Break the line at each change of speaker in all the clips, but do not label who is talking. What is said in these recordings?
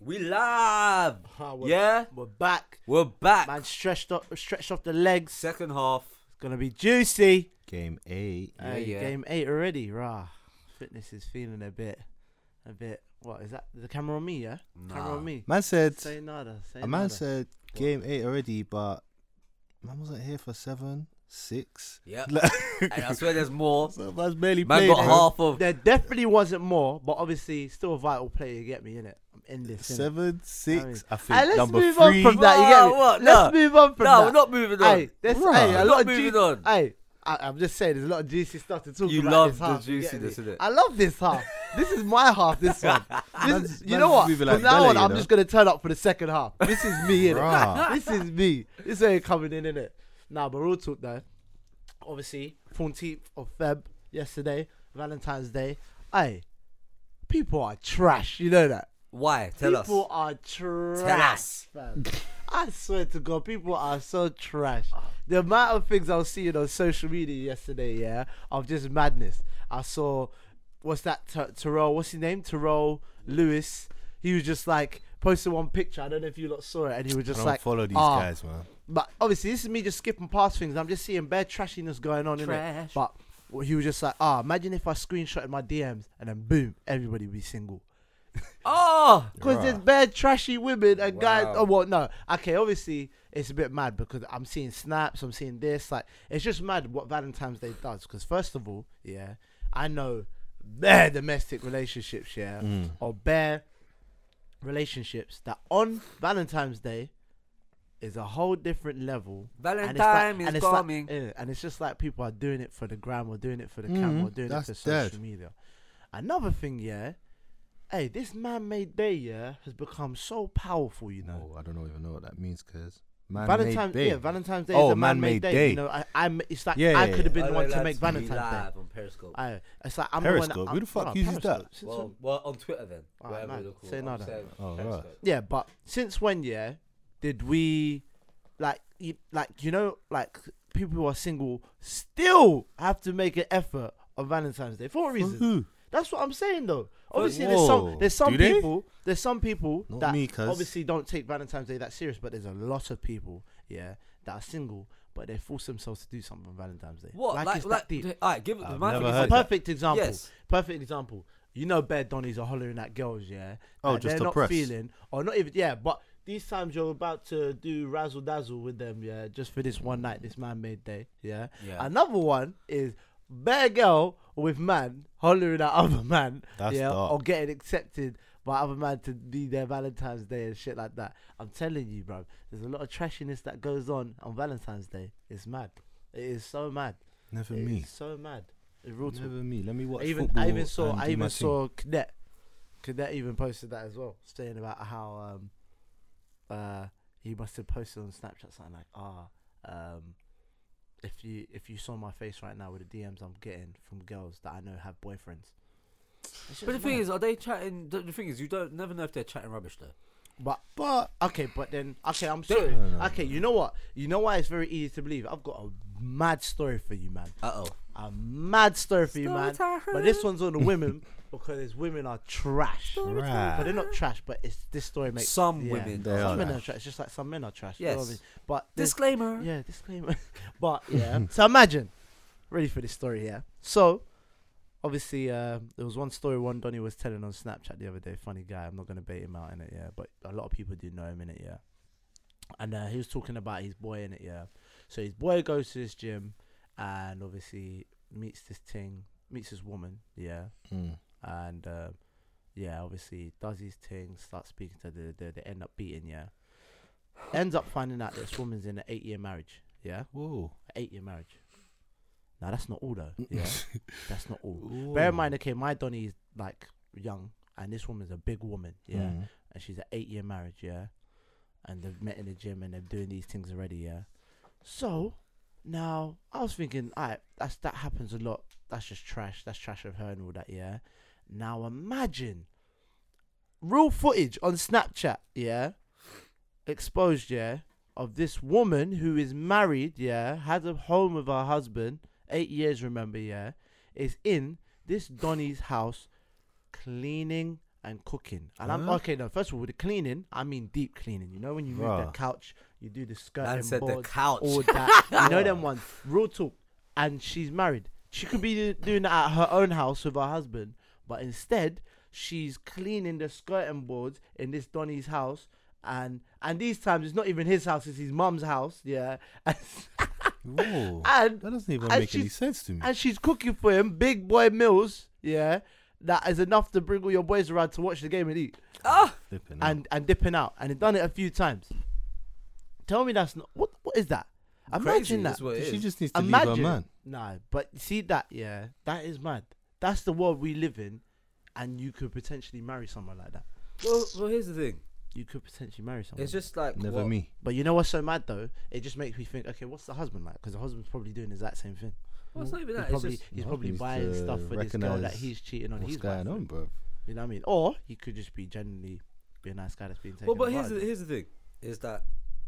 We live.
We're,
Yeah,
we're back.
we're back.
Man, stretched up, stretched off the legs.
Second half.
It's gonna be juicy.
Game eight.
Yeah, yeah.
Game eight already. Rah. Fitness is feeling a bit, a bit. What is that? The camera on me? Yeah. Camera on me.
Man said
Say nada. Say
a man
nada.
said game eight already, but man wasn't here for seven, six. Yeah,
and I swear there's more.
so man's barely
Man
played.
got half of.
There definitely wasn't more, but obviously still a vital player. You get me in it. I'm in this.
Seven, six.
I mean-
I think
Hey, let's
number
move
three.
on from that. You get me?
What? What?
Let's
No.
move on from
No,
that.
we're not moving on.
Hey, that's
Right.
hey, a lot
not
of
moving
ju-
on.
Hey, I, I'm just saying, there's a lot of juicy stuff to talk
You
about.
You love
this
the
half, you get
juiciness,
me?
innit?
I love this half. this is my half. This one. This,
Man's-
you know what? From
like
now on, I'm
know?
just gonna turn up for the second half. This is me. innit?
Rah.
this is me. This ain't coming in, innit? Nah, but real talk though. Obviously, 14th of Feb yesterday, Valentine's Day. Hey, people are trash. You know that.
Why? Tell
people
us.
are trash.
us.
fam. I swear to God, people are so trash. The amount of things I was seeing on social media yesterday, yeah, of just madness. I saw, what's that? Ter- Terrell, what's his name? Terrell Lewis. He was just like posted one picture. I don't know if you lot saw it, and he was
I
just
don't
like,
follow these
ah.
guys, man.
But obviously, this is me just skipping past things. I'm just seeing bare trashiness going on in it.
Trash.
But he was just like, ah, imagine if I screenshotted my DMs and then boom, everybody would be single.
Oh,
Because there's bad trashy women and guys.
Wow.
Oh well, no. Okay, obviously it's a bit mad because I'm seeing snaps. I'm seeing this. Like it's just mad what Valentine's Day does. Because first of all, yeah, I know bare domestic relationships, yeah,
Mm.
or bare relationships that on Valentine's Day is a whole different level. and it's like-
Valentine
and
is
it's like- yeah, and it's just like people are doing it for the gram or doing it for the
Mhm,
camera or doing it for social
dead.
media. Another thing, yeah. Hey, this man-made day, yeah, has become so powerful. You know,
Oh, I don't know even know what that means, cause man
Valentine's
Day.
yeah, Valentine's Day
Oh,
is a man-made
man-made
day.
day.
You know, I, I'm. It's like
Yeah,
I
yeah,
could have been the one to make
we
Valentine's Day.
live on Periscope.
I, it's like I'm
Periscope?
the one.
Who the fuck
no,
uses that?
Periscope. Since
Well, well, on Twitter then.
Alright,
wherever
man,
they're
say
I'm
nada.
saying
Oh, right.
Yeah, but since when, yeah, did we like you, like you know like people who are single still have to make an effort on Valentine's Day for what
For
reason?
who?
That's what I'm saying though. Obviously, there's some there's some
Do they?
people there's some people
Not
that
me,
obviously don't take Valentine's Day that serious, but there's a lot of people, yeah, that are single, but they force themselves to do something on Valentine's Day.
What?
Like,
Like,
it's
like,
that deep.
alright, give it.
I've
my
never
thing is-
heard
Perfect example.
Yes.
Perfect example. You know, bare Donnies are hollering at girls, yeah.
Oh,
that
just
they're
to
not
press.
feeling, or not even, yeah. But these times you're about to do razzle dazzle with them, yeah, just for this one night, this man-made day, yeah.
Yeah.
Another one is bare girl with man hollering at other man,
That's
yeah,
dark.
or getting accepted by other man to be their Valentine's Day and shit like that. I'm telling you, bro, there's a lot of trashiness that goes on on Valentine's Day. It's mad. It is so mad.
Never
It
me.
so mad. It's real talk.
Never me. Let me watch
I even. I even saw I even saw Cadet. Cadet even posted that as well, saying about how um uh he must have posted on Snapchat something like ah um if you if you saw my face right now with the DMs I'm getting from girls that I know have boyfriends.
But the
just
thing is, are they chatting? The, the thing is, you don't never know if they're chatting rubbish though.
but
But
okay, but then okay, I'm sorry.
No, no, no.
Okay, you know what? You know why it's very easy to believe. I've got a mad story for you, man.
Uh oh.
A mad story for you, man.
Story
But this one's on the women because women are trash.
Right.
But they're not trash. But it's this story makes
Some
yeah.
women
They
some
are
men
trash.
are trash. It's just like some men are trash. you know I mean? But
Disclaimer.
yeah, disclaimer. but yeah. so imagine, ready for this story? Yeah. So obviously, um, there was one story one Donny was telling on Snapchat the other day. Funny guy. I'm not gonna bait him out in it. Yeah. But a lot of people do know him in it. Yeah. And uh, he was talking about his boy in it. Yeah. So his boy goes to this gym, and obviously meets this thing, meets this woman. Yeah
Mm.
and uh, yeah, obviously does his thing, starts speaking to the, the they end up beating, yeah. Ends up finding out this woman's in an eight year marriage, yeah,
Whoa.
eight year marriage. Now that's not all though, yeah, that's not all. Bear in mind, okay, my Donny is like young, and this woman's a big woman, yeah,
Mm.
and she's an eight year marriage, yeah, and they've met in the gym and they're doing these things already, yeah. So now I was thinking, alright, that's that happens a lot. That's just trash. That's trash of her and all that, yeah. Now imagine real footage on Snapchat, yeah, exposed, yeah, of this woman who is married, yeah, had a home with her husband, eight years, remember, yeah, is in this Donny's house cleaning and cooking. And I'm
Huh?
okay. No, first of all, with the cleaning, I mean deep cleaning. You know when you move the
Bruh.
couch, you do the skirt
Man
and
said the
boards,
couch.
all that. you know them ones. Real talk. And she's married. She could be do- doing that at her own house with her husband, but instead she's cleaning the skirting boards in this Donny's house. And and these times it's not even his house; it's his mum's house. Yeah,
Whoa.
and
That doesn't even
and
make any
she's-
sense to me.
and she's cooking for him big boy meals. Yeah, that is enough to bring all your boys around to watch the game and eat
Ah,
Flipping out.
and and dipping out. And he's done it a few times. Tell me that's not what what is that?
crazy,
Imagine that.
that's what it
she
is.
just needs to
Imagine.
leave her man.
Nah, but see that, yeah, that is mad. That's the world we live in, and you could potentially marry someone like that.
well, well, here's the thing.
You could potentially marry someone.
It's just like
Never
what-
me.
but you know what's so mad though? It just makes me think, okay, what's the husband like? Because the husband's probably doing the exact same thing.
Well, it's not even
He's
that. It's
probably,
just
he's
No,
probably
he's
buying stuff for this girl that he's cheating on
What's
his
going
wife
on,
with.
bro?
You know what I mean? Or he could just be genuinely be a nice guy that's being taken.
well, but here's the,
advantage of.
here's the thing: is that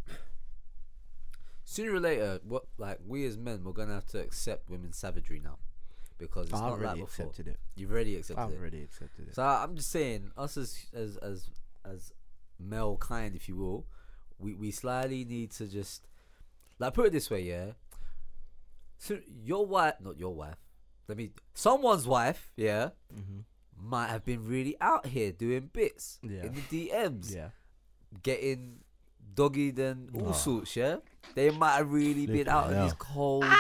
sooner or later, what like we as men, we're gonna have to accept women's savagery now, because it's
I've
not like
already
before.
accepted it.
You've already accepted it.
I've already accepted it.
So I'm just saying, us as as as as male kind, if you will, we we slightly need to just like put it this way, yeah. So your wife, not your wife. Let me. Someone's wife, yeah,
hmm
might have been really out here doing bits
Yeah.
in the DMs,
Yeah.
getting doggied and all
Oh.
sorts. Yeah, they might have really been out in these cold streets.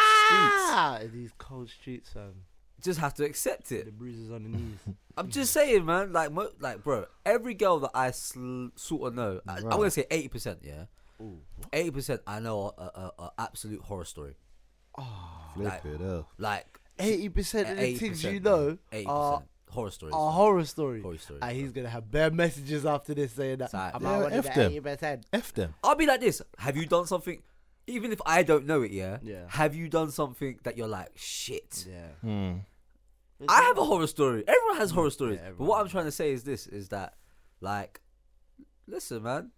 Ah, these cold streets, um,
Just have to accept it.
the bruises on the knees.
I'm just saying, man. Like, mo- like, bro. Every girl that I sl- sort of know, I, I'm gonna say eighty percent. Yeah,
Ooh.
eighty percent. I know a, a, a absolute horror story.
Oh,
Like-
it up.
Like
eighty percent of the things you know
80%
are
horror stories.
a horror story.
horror stories.
And
bro.
he's gonna have bare messages after this saying that.
Like-
I'm
yeah,
out
F them.
The
F them.
I'll be like this. Have you done something? Even if I don't know it, yeah.
Yeah.
Have you done something that you're like, shit?
Yeah.
Hmm.
I have a horror story. Everyone has horror stories.
Yeah,
but what I'm trying to say is this: is that, like, listen, man, you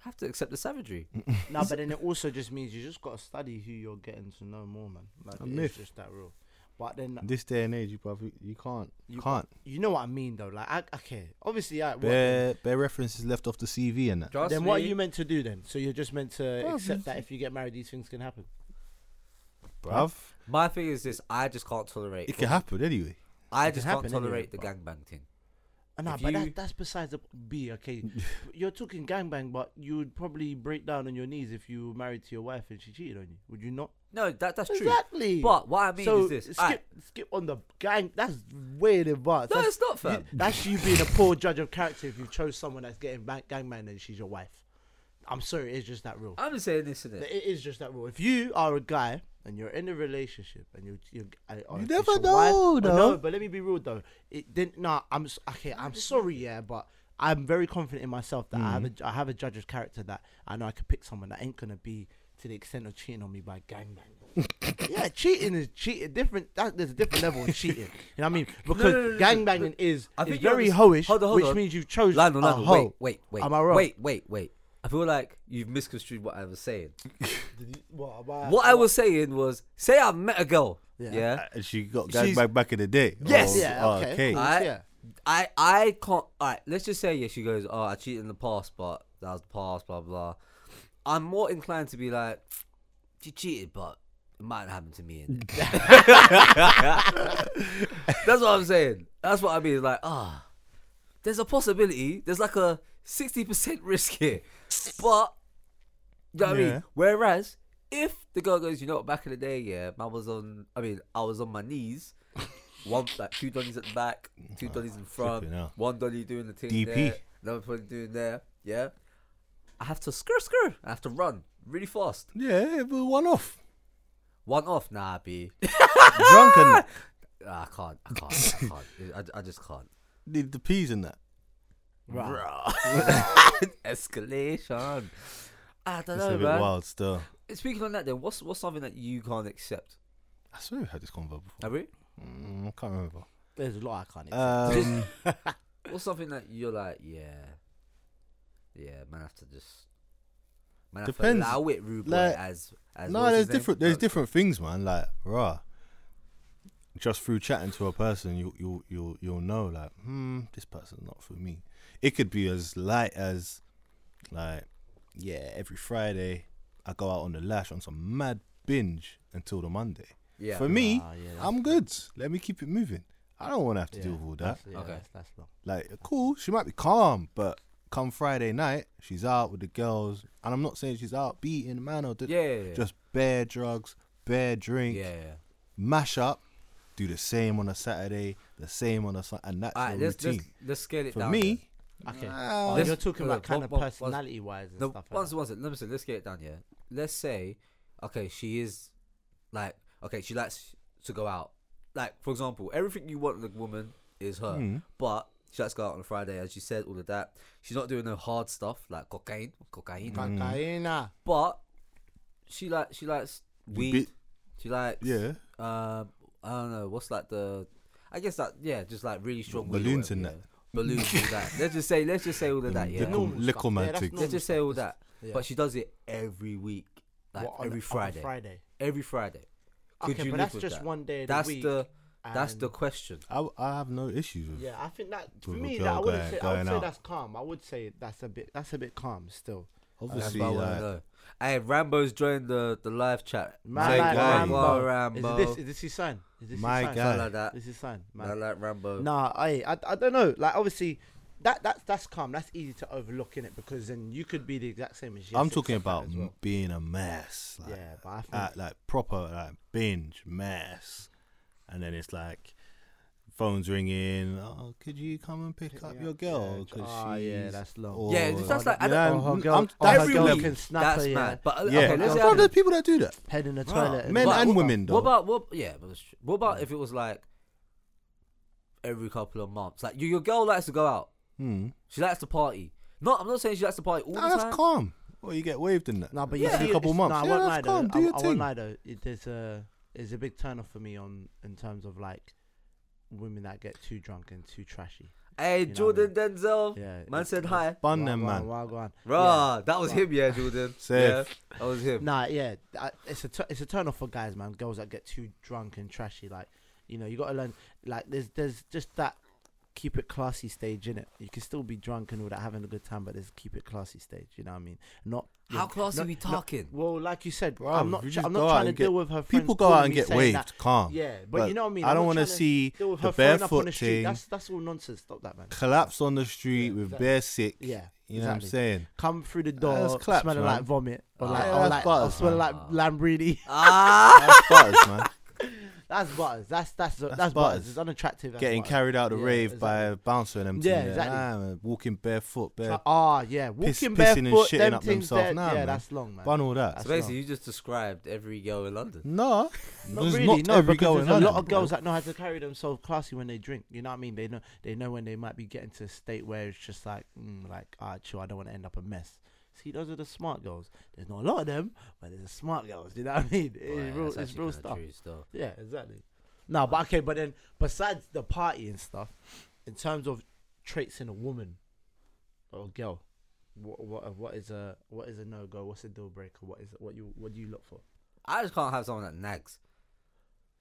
have to accept the savagery.
No, but then it also just means you just gotta study who you're getting to know more, man. Like
A
it's
myth.
just that real. But then
This day and age, you probably you can't.
You
You can't.
you know what I mean though. Like I, okay, obviously, I, what,
Bare bare references left off the CV and that.
Trust
then what are
me.
you meant to do then? So you're just meant to
Bruv,
accept that if you get married, these things can happen.
Bruv.
My thing is this: I just can't tolerate.
It can happen anyway.
I
It
just
can
can't
happen anyway,
tolerate the
but-
gangbang thing. If
but
you-
that, that's besides the B. Okay, you're talking gangbang, but you would probably break down on your knees if you were married to your wife and she cheated on you. Would you not?
No, that that's true.
Exactly.
But what I mean
so
is this:
skip, skip on the gang. That's way in advance.
no,
that's,
it's not,
you, that's you being a poor judge of character if you chose someone that's getting bang, gangbang and she's your wife. I'm sorry, it's just that rule.
I'm just saying this, innit?
It is just that rule. If you are a guy and you're in a relationship and you're, you're uh,
You never
your wife-
know,
oh,
though.
No, but let me be real though. It didn't. No, I'm okay. I'm sorry, yeah, but I'm very confident in myself that I have a I have a judge's character that I know I could pick someone that ain't gonna be to the extent of cheating on me by gangbang. yeah, cheating is cheating. Different. That, there's a different level of cheating. You know what I mean? Because
no, no, no,
gangbanging is
I
is
think you
very hoish,
Hold on, hold
which
on.
means you've chosen
Lando,
a
Lando,
hoe.
wait, wait, wait,
Am I wrong?
wait, wait, wait. I feel like you've misconstrued what I was saying.
What, am I-
What I was saying was, say I met a girl,
Yeah.
yeah,
And she got
She's-
back back in the day.
Yes.
Oh,
Yeah. Okay.
okay.
I-
yeah.
I I can't. Alright, let's just say yeah. She goes, oh, I cheated in the past, but that was the past, blah blah. I'm more inclined to be like, she cheated, but it might not happen to me. innit?" That's what I'm saying. That's what I mean. Like, ah, there's a possibility. There's like a sixty percent risk here, but you know what I
Yeah.
mean. Whereas if the girl goes, you know what, back in the day, yeah, I was on. I mean, I was on my knees. One like two dollies at the back, two dollies in front,
flipping hell.
one dolly doing the thing
DP.
there, another one doing there. Yeah, I have to skr skr. I have to run really fast.
Yeah, but one off.
One off, nah, b. Drunken. I can't. I can't. I can't. I, I just can't.
Need the peas in that.
Right.
Bruh. Escalation. I don't
It's a
know,
bit
man.
wild still.
Speaking on that, then, what's what's something that you can't accept?
I swear we had this convo before.
Have we?
Mm, I can't remember.
There's a lot I can't. accept.
Um,
What's something that you're like, yeah, yeah, man, have to just man, have
Depends.
to allow it, rude boy,
Like,
as as
no,
what's
there's
his name?
different. There's
Uh,
different things, man. Like, rah. Just through chatting to a person, you you you you'll know like, hmm, this person's not for me. It could be as light as like yeah, every Friday I go out on the lash on some mad binge until the Monday.
Yeah.
For me,
Ah, yeah,
I'm good. Let me keep it moving. I don't want to have to deal with all that.
That's, yeah,
Okay.
That's, that's long.
Like, cool, she might be calm, but come Friday night, she's out with the girls, and I'm not saying she's out beating man or
yeah, yeah, yeah.
just bare drugs, bare drink,
yeah, yeah.
mash up, do the same on a Saturday, the same on a Sunday, and that's
All right,
your
let's, let's
routine.
let's scale it
For
down.
me,
Okay. Oh, you're talking
look,
about kind
one-
of
one- one-
personality wise and
No,
stuff like
once,
that.
once, let me say, let's get it down. Yeah, let's say, okay, she is like, okay, she likes to go out. Like, for example, everything you want in a woman is her,
Mm.
but she likes to go out on a Friday, as you said, all of that. She's not doing no hard stuff like cocaine, cocaine,
Mm.
Cocaina.
but she like she likes weed.
bit-
she likes
yeah,
um, I don't know what's like the, I guess that yeah, just like really strong
What,
weed or
balloons
in
and
yeah. Balloons and that. Let's just say let's just say all of that. Yeah,
little-
normal
little
stuff.
man
Yeah, that's
things.
normal
let's just say all that.
Yeah.
But she does it every week, like
What, on
every
on a
Friday.
Friday.
Every Friday. Could
okay,
you
but
live
that's
with
just
that?
one day of
That's
the week.
the that's the
and-
question.
I, I have no issues with.
Yeah, I think that for
With a
me, that, I wouldn't
going-
say. I would
going
say
out.
that's calm. I would say that's a bit. That's a bit calm still.
That's
Obviously,
what I want
like,
to know. Hey, Rambo's joined the, the live chat.
Man
My
like
guy.
Rambo.
Rambo.
Is this is this his sign? Is this
My
his son?
guy.
Something like that.
This is his son.
I like Rambo.
Nah, I, I I don't know. Like obviously, that that's that's calm. That's easy to overlook in it because then you could be the exact same as.
You.
I'm
talking about
as well.
being a mess. Like,
Yeah, but I think
at, like proper like binge mess, and then it's like phones ringing. Oh, could you come and pick
Pick
up your girl? Because
oh, yeah, that's long.
Yeah,
or-
it sounds like I don't,
her
I'm-
girl,
I'm-
oh, her
every
girl
week.
can snap
that's
her,
mad. But uh,
yeah,
okay, let's say
Bro,
I-
there's people that do that.
Head in the
Bruh,
toilet.
Men
But
and
what-
women, though.
What about what? Yeah, but what about if it was like every couple of months? Like your, your girl likes to go out.
Hmm.
She likes to party. No, I'm not saying she likes to party all
Nah,
the
that's calm. Well, you get waved in that.
No, but
Yeah.
you see,
a couple
it's-
months.
No, I
Yeah,
won't
that's
lie
calm.
though.
Do
I,
your
I
thing.
won't lie though. It, there's a there's a big turn off for me on in terms of like women that get too drunk and too trashy.
Hey,
You know
Jordan Denzel.
Yeah,
Man said hi.
Bun
Wagwan,
them, man.
wagwan.
Rah, that was
Right.
him, yeah, Jordan.
Safe.
Yeah, that was him.
Nah, yeah, it's a it's a turn off for guys, man. Girls that get too drunk and trashy, like you know, you gotta learn. Like there's there's just that keep it classy stage in it. You can still be drunk and all that, having a good time, but there's keep it classy stage. You know what I mean? Not
How classy
not-
we
not-
talking?
well, like you said,
Bro,
I'm not. tr- I'm not trying to
and
deal with her.
People go out and get
saying
waved.
that-
Calm.
Yeah, but,
But
you know what I mean.
I don't want to see the
her throwing up on
barefoot
the
thing
That's that's all nonsense. Stop that, man.
collapse on the street
Yeah,
with
exactly.
bare sick.
Yeah,
You know what I'm saying?
Come through the
That's
door
claps,
smelling
man.
like vomit or like
yeah,
or like
butters,
or smelling
man.
like Lamborghini.
Ah,
That's butters, man.
That's butters. That's that's that's,
That's
butters.
butters.
It's unattractive.
Getting
butters.
carried out of the
Yeah,
rave by a bouncer and them.
Yeah,
thing there.
exactly.
Nah, man, walking barefoot, bare.
Try- Ah, yeah, walking
Piss- pissing
barefoot,
and shitting
them
up
things
themselves.
there,
Nah,
yeah,
man.
that's long, man.
Bun all that.
That's
so basically, you just described every girl in London.
No,
Not really,
not
no,
every
because
girl
there's
in
a lot of girls
bro.
that know how to carry themselves classy when they drink. You know what I mean? They know they know when they might be getting to a state where it's just like, mm, like, ah, chill. I don't want to end up a mess. See, those are the smart girls. There's not a lot of them, but there's the smart girls. You know what I mean? It's
yeah,
real, it's real stuff.
still.
Yeah, exactly. No, but okay, but then besides the party and stuff, in terms of traits in a woman or a girl, what what what is a what is a no go? What's a deal breaker? What is what you what do you look for?
I just can't have someone that nags.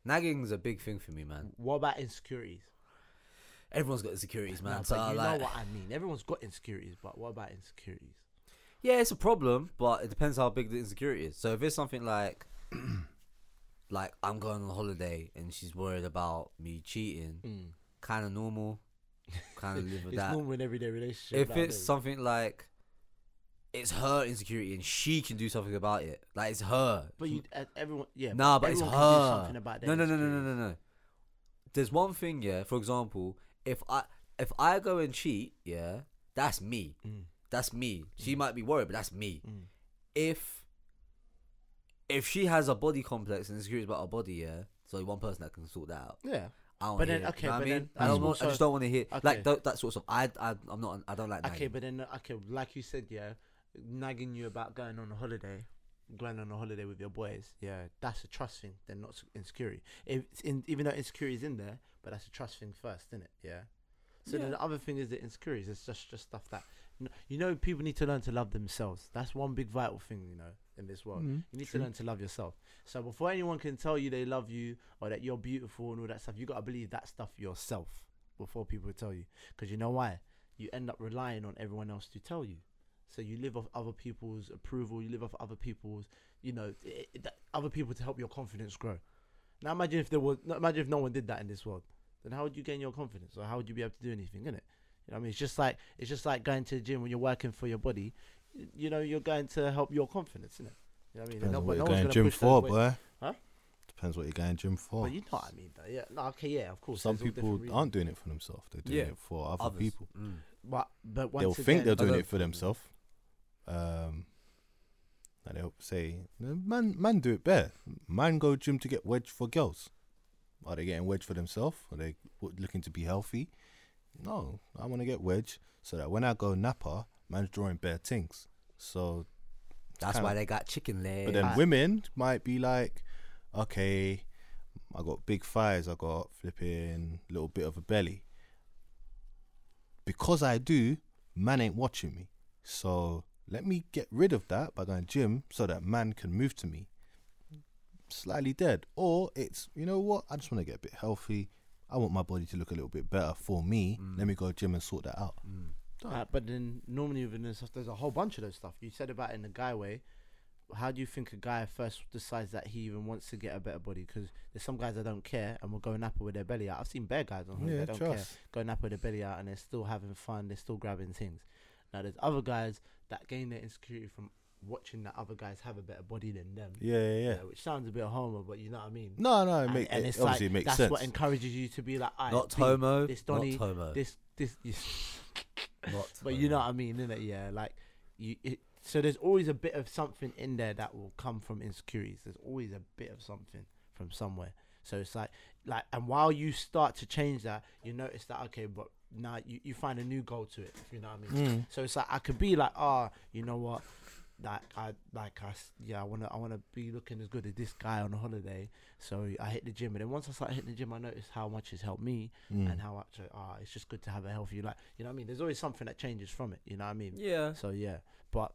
Nagging is a big thing for me, man.
What about insecurities?
Everyone's got insecurities, man.
Nah,
so
you
like,
know what I mean. Everyone's got insecurities, but what about insecurities?
Yeah, it's a problem, but it depends how big the insecurity is. So if it's something like, like I'm going on holiday and she's worried about me cheating, kind of normal, kind of live with
It's
that.
It's normal in everyday relationship.
if it's
nowadays.
something like it's her insecurity and she can do something about it, like it's her.
but you uh, everyone yeah.
nah, but it's
everyone can do
her.
something about
No, no, no, no, no, no, no. There's one thing, yeah. For example, if I if I go and cheat, yeah, that's me.
Mm,
That's me. She might be worried, but that's me.
mm.
If if she has a body complex and insecurities about her body, yeah, so one person that can sort that out.
Yeah.
I don't
But
hear
then-
it,
okay,
you know what
but
I mean?
then
I don't want, I just don't want to hear
okay.
like th- that sort of. I, I I'm not. I don't like. That.
Okay,
nagging.
but then okay, like you said, yeah, nagging you about going on a holiday, going on a holiday with your boys, yeah, that's a trust thing. Then not s- insecurity. If it's in, even though insecurity is in there, but that's a trust thing first, isn't it? Yeah. So then the other thing is the insecurities. It's just just stuff that you know. People need to learn to love themselves. That's one big vital thing, you know, in this world.
Mm,
You need
true.
to learn to love yourself. So before anyone can tell you they love you or that you're beautiful and all that stuff, you gotta believe that stuff yourself before people tell you. Because you know why? you end up relying on everyone else to tell you. So you live off other people's approval. You live off other people's, you know, i i that other people to help your confidence grow. Now imagine if there was, imagine if no one did that in this world. Then how would you gain your confidence, or how would you be able to do anything? Innit? You know, I mean, it's just like it's just like going to the gym when you're working for your body. You know, you're going to help your confidence, innit? You know what I mean?
Depends
no-
what
no
you're going gym for, boy.
Huh?
Depends what you're going gym for.
But you know what I mean, though. Yeah. No, okay, yeah, of course.
Some people aren't doing it for themselves. They're doing
Yeah.
it for other
Others.
people.
Mm.
But but once
They'll
again,
think they're doing it for themselves. Um, and they'll say, "Man, man, do it better. Man, go gym to get wedged for girls. Are they getting wedged for themselves? Are they looking to be healthy? No, I want to get wedged so that when I go Napa, man's drawing bare things. So,
That's
kinda-
why they got chicken legs.
but then women might be like, okay, I got big thighs, I got flipping little bit of a belly. Because I do, man ain't watching me. So let me get rid of that by going gym so that man can move to me. Slightly dead. Or it's, you know what, I just want to get a bit healthy. I want my body to look a little bit better for me.
Mm.
Let me go gym and sort that out.
Mm.
Uh, but then normally within this stuff, there's a whole bunch of those stuff. You said about it in the guy way. How do you think a guy first decides that he even wants to get a better body? Because there's some guys that don't care and will go Napa with their belly out. I've seen bare guys on holiday
Yeah,
that don't care,
trust.
go Napa with their belly out, and they're still having fun. They're still grabbing things. Now there's other guys that gain their insecurity from watching that other guys have a better body than them.
Yeah, yeah, yeah.
which sounds a bit homo, but you know what I mean.
No, no, it,
and,
make,
and
it
it's
obviously
like
it makes
that's
sense.
what encourages you to be like, "Aight,
Not
B,
homo.
this
Not
Donny,
homo.
this this. you
Not
but you know what I mean, innit? Yeah, like you. It, so there's always a bit of something in there that will come from insecurities. There's always a bit of something from somewhere. So it's like, like, and while you start to change that, you notice that okay, but now you, you find a new goal to it. If you know what I mean.
Mm.
So it's like I could be like, ah, you know what, like I like I s- yeah I wanna I wanna be looking as good as this guy on a holiday. So I hit the gym, and then once I start hitting the gym, I notice how much it's helped me
Mm.
and how much ah it's just good to have a healthy like you know what I mean. There's always something that changes from it. You know what I mean.
Yeah.
So yeah, but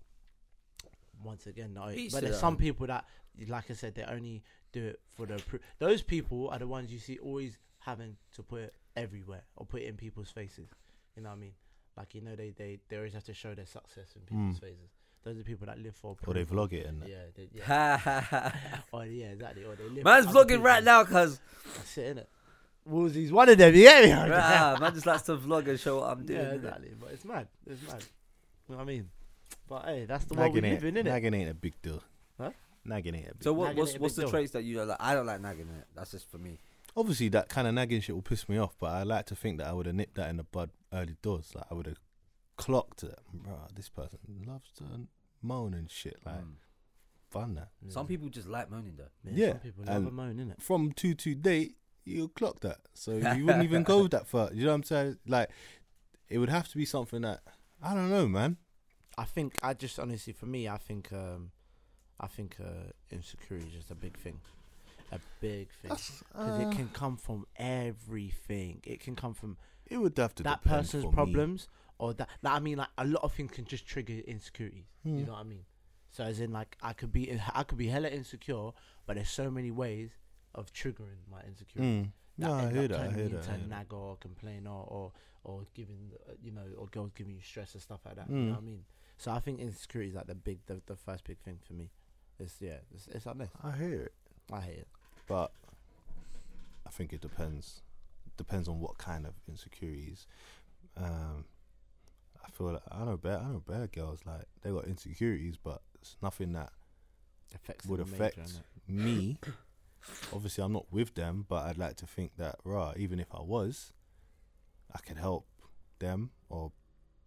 once again, no.
Each
but there's some people that, like I said, they only do it for the. Appro- Those people are the ones you see always having to put it everywhere or put it in people's faces. You know what I mean? Like you know, they they, they always have to show their success in people's
Mm.
faces. Those are the people that live for.
Or they vlog it and that.
Yeah, they, yeah.
Ha ha ha.
or yeah, exactly. Or they live.
Man's
for other
vlogging right now, cuz.
That's it, innit? Woolsey's one of them. You get me?
Ah, man just likes to vlog and show what I'm doing.
yeah,
innit?
exactly. But it's mad. It's mad. You know what I mean? But hey, that's the world we
Nagging
live
ain't,
in, innit?
nagging ain't a big deal.
Huh?
Nagging ain't a big
So what, what's what's the
deal.
traits that you don't like? I don't like nagging it. That's just for me.
Obviously, that kind of nagging shit will piss me off, but I like to think that I would have nipped that in the bud early doors. Like, I would have clocked it. Bro, this person loves to moan and shit. Like,
Mm.
fun that.
Some people just like moaning though.
Yeah,
Some people love
and-
a moan, innit?
From 2 to date, you'll clock that. So you wouldn't even go that far. You know what I'm saying? Like, it would have to be something that, I don't know, man.
I think I just honestly, for me, I think um, I think uh, insecurity is just a big thing, a big thing.
That's,
Because
uh,
it can come from everything. It can come from
it would have to
that
depend
person's
for me.
problems, or that. Like, I mean, like a lot of things can just trigger insecurities. You
Hmm.
know what I mean? So as in, like, I could be, I could be hella insecure, but there's so many ways of triggering my insecurity.
Mm. No, I hear that. I hear that. Hear
a
that.
nagger or or or giving you know or girls giving you stress and stuff like that. You
Mm.
know what I mean? So I think insecurity is like the big, the, the first big thing for me. It's yeah, it's, it's like this.
I hear it.
I hate it.
but I think it depends. Depends on what kind of insecurities. Um, I feel like I know bad. I know bad girls like they got insecurities, but it's nothing that
Affects
would
them major,
affect me. Obviously, I'm not with them, but I'd like to think that, right, even if I was, I could help them or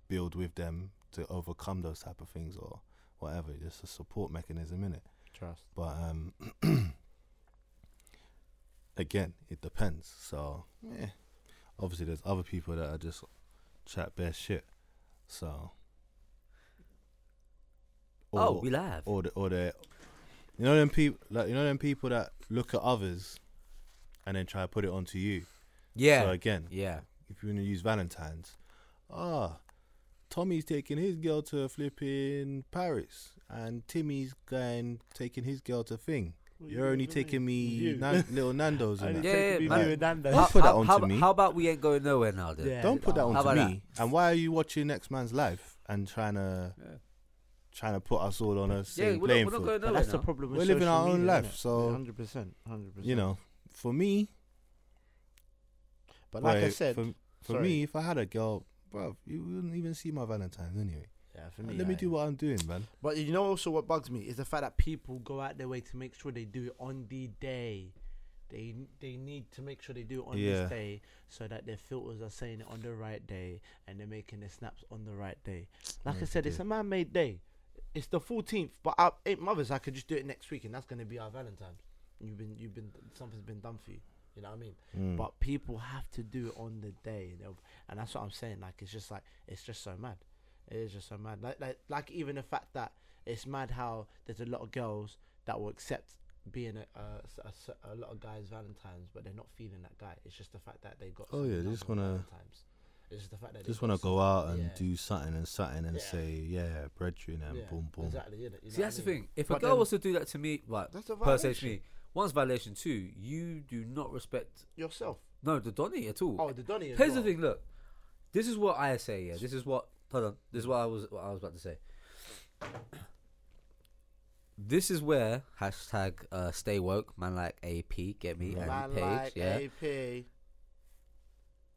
build with them to overcome those type of things or whatever. Just a support mechanism in it.
Trust.
But um, again, it depends. So yeah, obviously there's other people that are just chat bare shit. So
oh, we live.
or the, or the you know them people like you know them people that look at others and then try to put it onto you.
yeah.
So again,
yeah.
if you want to use Valentine's, ah, Tommy's taking his girl to a flipping Paris, and Timmy's going taking his girl to thing. You're only taking me nan- little Nando's and
Only
that.
Yeah,
taking
yeah,
me
man.
Nando's.
Don't put that
how,
onto
how,
me.
How about we ain't going nowhere now then?
Yeah.
Don't put that
How
onto
about
me. And why are you watching next man's life and trying to
Yeah.
trying to put us all on a
Yeah,
same
we're not,
playing
we're not
field?
going
But
nowhere
that's the
now.
problem. With
We're living
social
our own
media,
life,
innit?
so-
hundred percent, hundred percent.
You know, for me,
but like I
boy,
said,
for, for
sorry.
me, if I had a girl, bro, you wouldn't even see my Valentine's anyway.
Yeah, for
Let me do what I'm doing, man.
But you know, also what bugs me is the fact that people go out their way to make sure they do it on the day. They they need to make sure they do it on
Yeah.
this day so that their filters are saying it on the right day and they're making their snaps on the right day. Like I said, it's a man-made day. It's the 14th, but I, eight mothers, I could just do it next week, and that's gonna be our Valentine's. You've been you've been something's been done for you. You know what I mean?
Mm.
But people have to do it on the day, you know? and that's what I'm saying. Like it's just like it's just so mad. It is just so mad. Like like like even the fact that it's mad how there's a lot of girls that will accept being a a lot of guys Valentines, but they're not feeling that guy. It's just the fact that they got.
Oh, yeah, they just wanna-
Valentine's. It's just the fact that they
just want to go out and
yeah.
do something and something and
Yeah.
say, yeah, brethren, and
Yeah,
boom, boom.
Exactly. innit? You know
See, that's
I
the thing. If a girl
then-
was to do that to me, right,
That's a
per se to
violation.
me, one's violation. Two, you do not respect
Yourself.
no the Donny at all.
Oh, the Donny.
Here's
well.
the thing. Look, this is what I say. Yeah, this is what. Hold on. This is what I was. What I was about to say. This is where hashtag uh, stay woke man like AP get me
Man
page
like
yeah.
AP.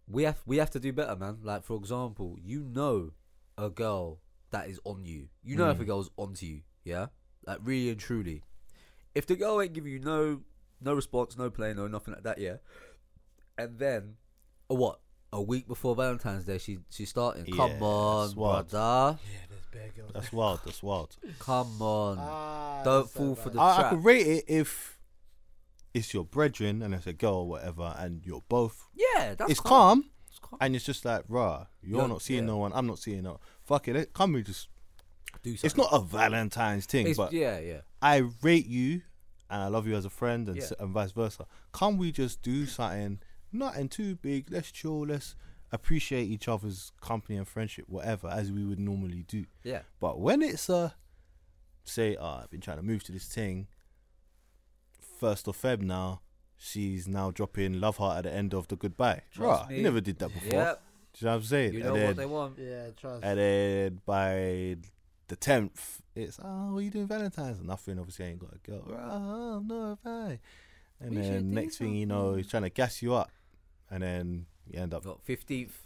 We have we have to do better, man. Like for example, you know a girl that is on you. You know if a
Mm.
girl's onto you, yeah. Like really and truly. If the girl ain't giving you no no response, no play, no nothing like that, yeah. And then, or what? A week before Valentine's Day, she she's starting. Come on,
that's wild.
brother.
Yeah, there's bare girls.
That's wild. That's wild.
Come on.
Ah,
Don't
that's so
fall for
bad.
the
I, I
trap.
could rate it if it's your brethren and it's a girl or whatever, and you're both.
yeah, that's
it's
calm.
calm,
It's calm.
and it's just like, rah, you're
Yeah,
not seeing
yeah.
no one, I'm not seeing no. Fuck it, let- come we just.
Do something.
It's
something.
not a Valentine's thing,
It's-
but
yeah, yeah.
I rate you, and I love you as a friend, and,
Yeah.
s and vice versa. Can't we just do something? Nothing too big. Let's chill. Let's appreciate each other's company and friendship, whatever, as we would normally do.
Yeah.
But when it's a say, oh, I've been trying to move to this thing. First of Feb now, she's now dropping love heart at the end of the goodbye.
Trust
Bruh,
me.
you never did that before.
Yep.
Do you know what I'm saying?
You
and
know
then,
what they want.
Yeah, trust.
and then by the tenth, it's oh, what are you doing Valentine's? Nothing. Obviously, I ain't got a girl. Oh no, bye. And
We should
then next thing you know, he's trying to gas you up, and then you end up
Got fifteenth,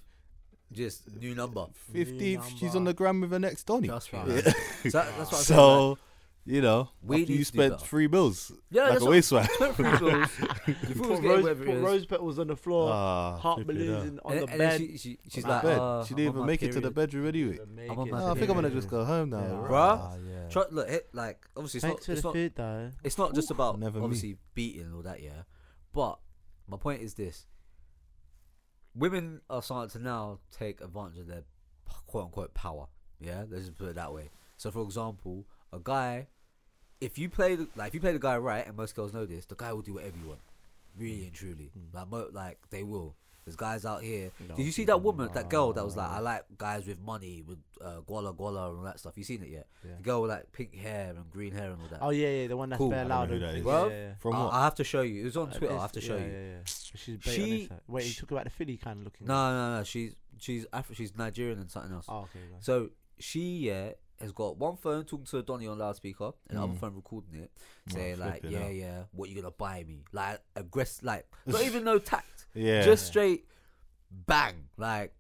just new number.
fifteenth. She's on the gram with her next Donny.
Trust me.
Yeah.
So that's what I'm saying.
So, you know,
We
after you spent three bills
yeah,
like
that's
a
what,
waste man.
spent three bills. You thought it was
Put, rose, put rose petals on the floor,
Ah,
heart balloons on
and,
the
and
bed.
she, she, she's
On
like,
bed.
uh,
she didn't
on
even
my
make it to the bedroom anyway.
I'm on my
Oh, I think I'm gonna just go home now.
Yeah.
Bruh.
Bruh.
Ah, yeah.
Try, look, it, like obviously it's
Thanks
not, it's not,
food, though.
it's not just about
Never me.
obviously beating all that, yeah. But my point is this: women are starting to now take advantage of their quote unquote power. Yeah, let's just put it that way. So, for example, a guy, if you play the, like if you play the guy right, and most girls know this, the guy will do whatever you want, really and truly.
Mm.
Like, mo- like they will. There's guys out here.
No,
Did you see that woman, that girl that was like. I like guys with money, with uh, guala guala and all that stuff. You seen it yet?
Yeah.
The girl with like pink hair and green hair and all that.
Oh yeah, yeah, the one that's
Cool.
bare loud.
know that
Well,
yeah, yeah.
From
I,
what?
I have to show you. It was on
Uh,
Twitter. I have to show
yeah,
you.
Yeah, yeah. She's
She-
she, Wait, you
she-
talk about the Philly kind of looking.
No, no, no. She's she's Afri- she's Nigerian and something else.
Oh, okay. go on.
So she yeah has got one phone talking to Donny on loudspeaker and the other
Mm.
phone recording it,
Oh,
saying like, yeah,
hell.
yeah, what you gonna buy me? Like aggressive, like not even no tact,
Yeah.
just straight bang, like,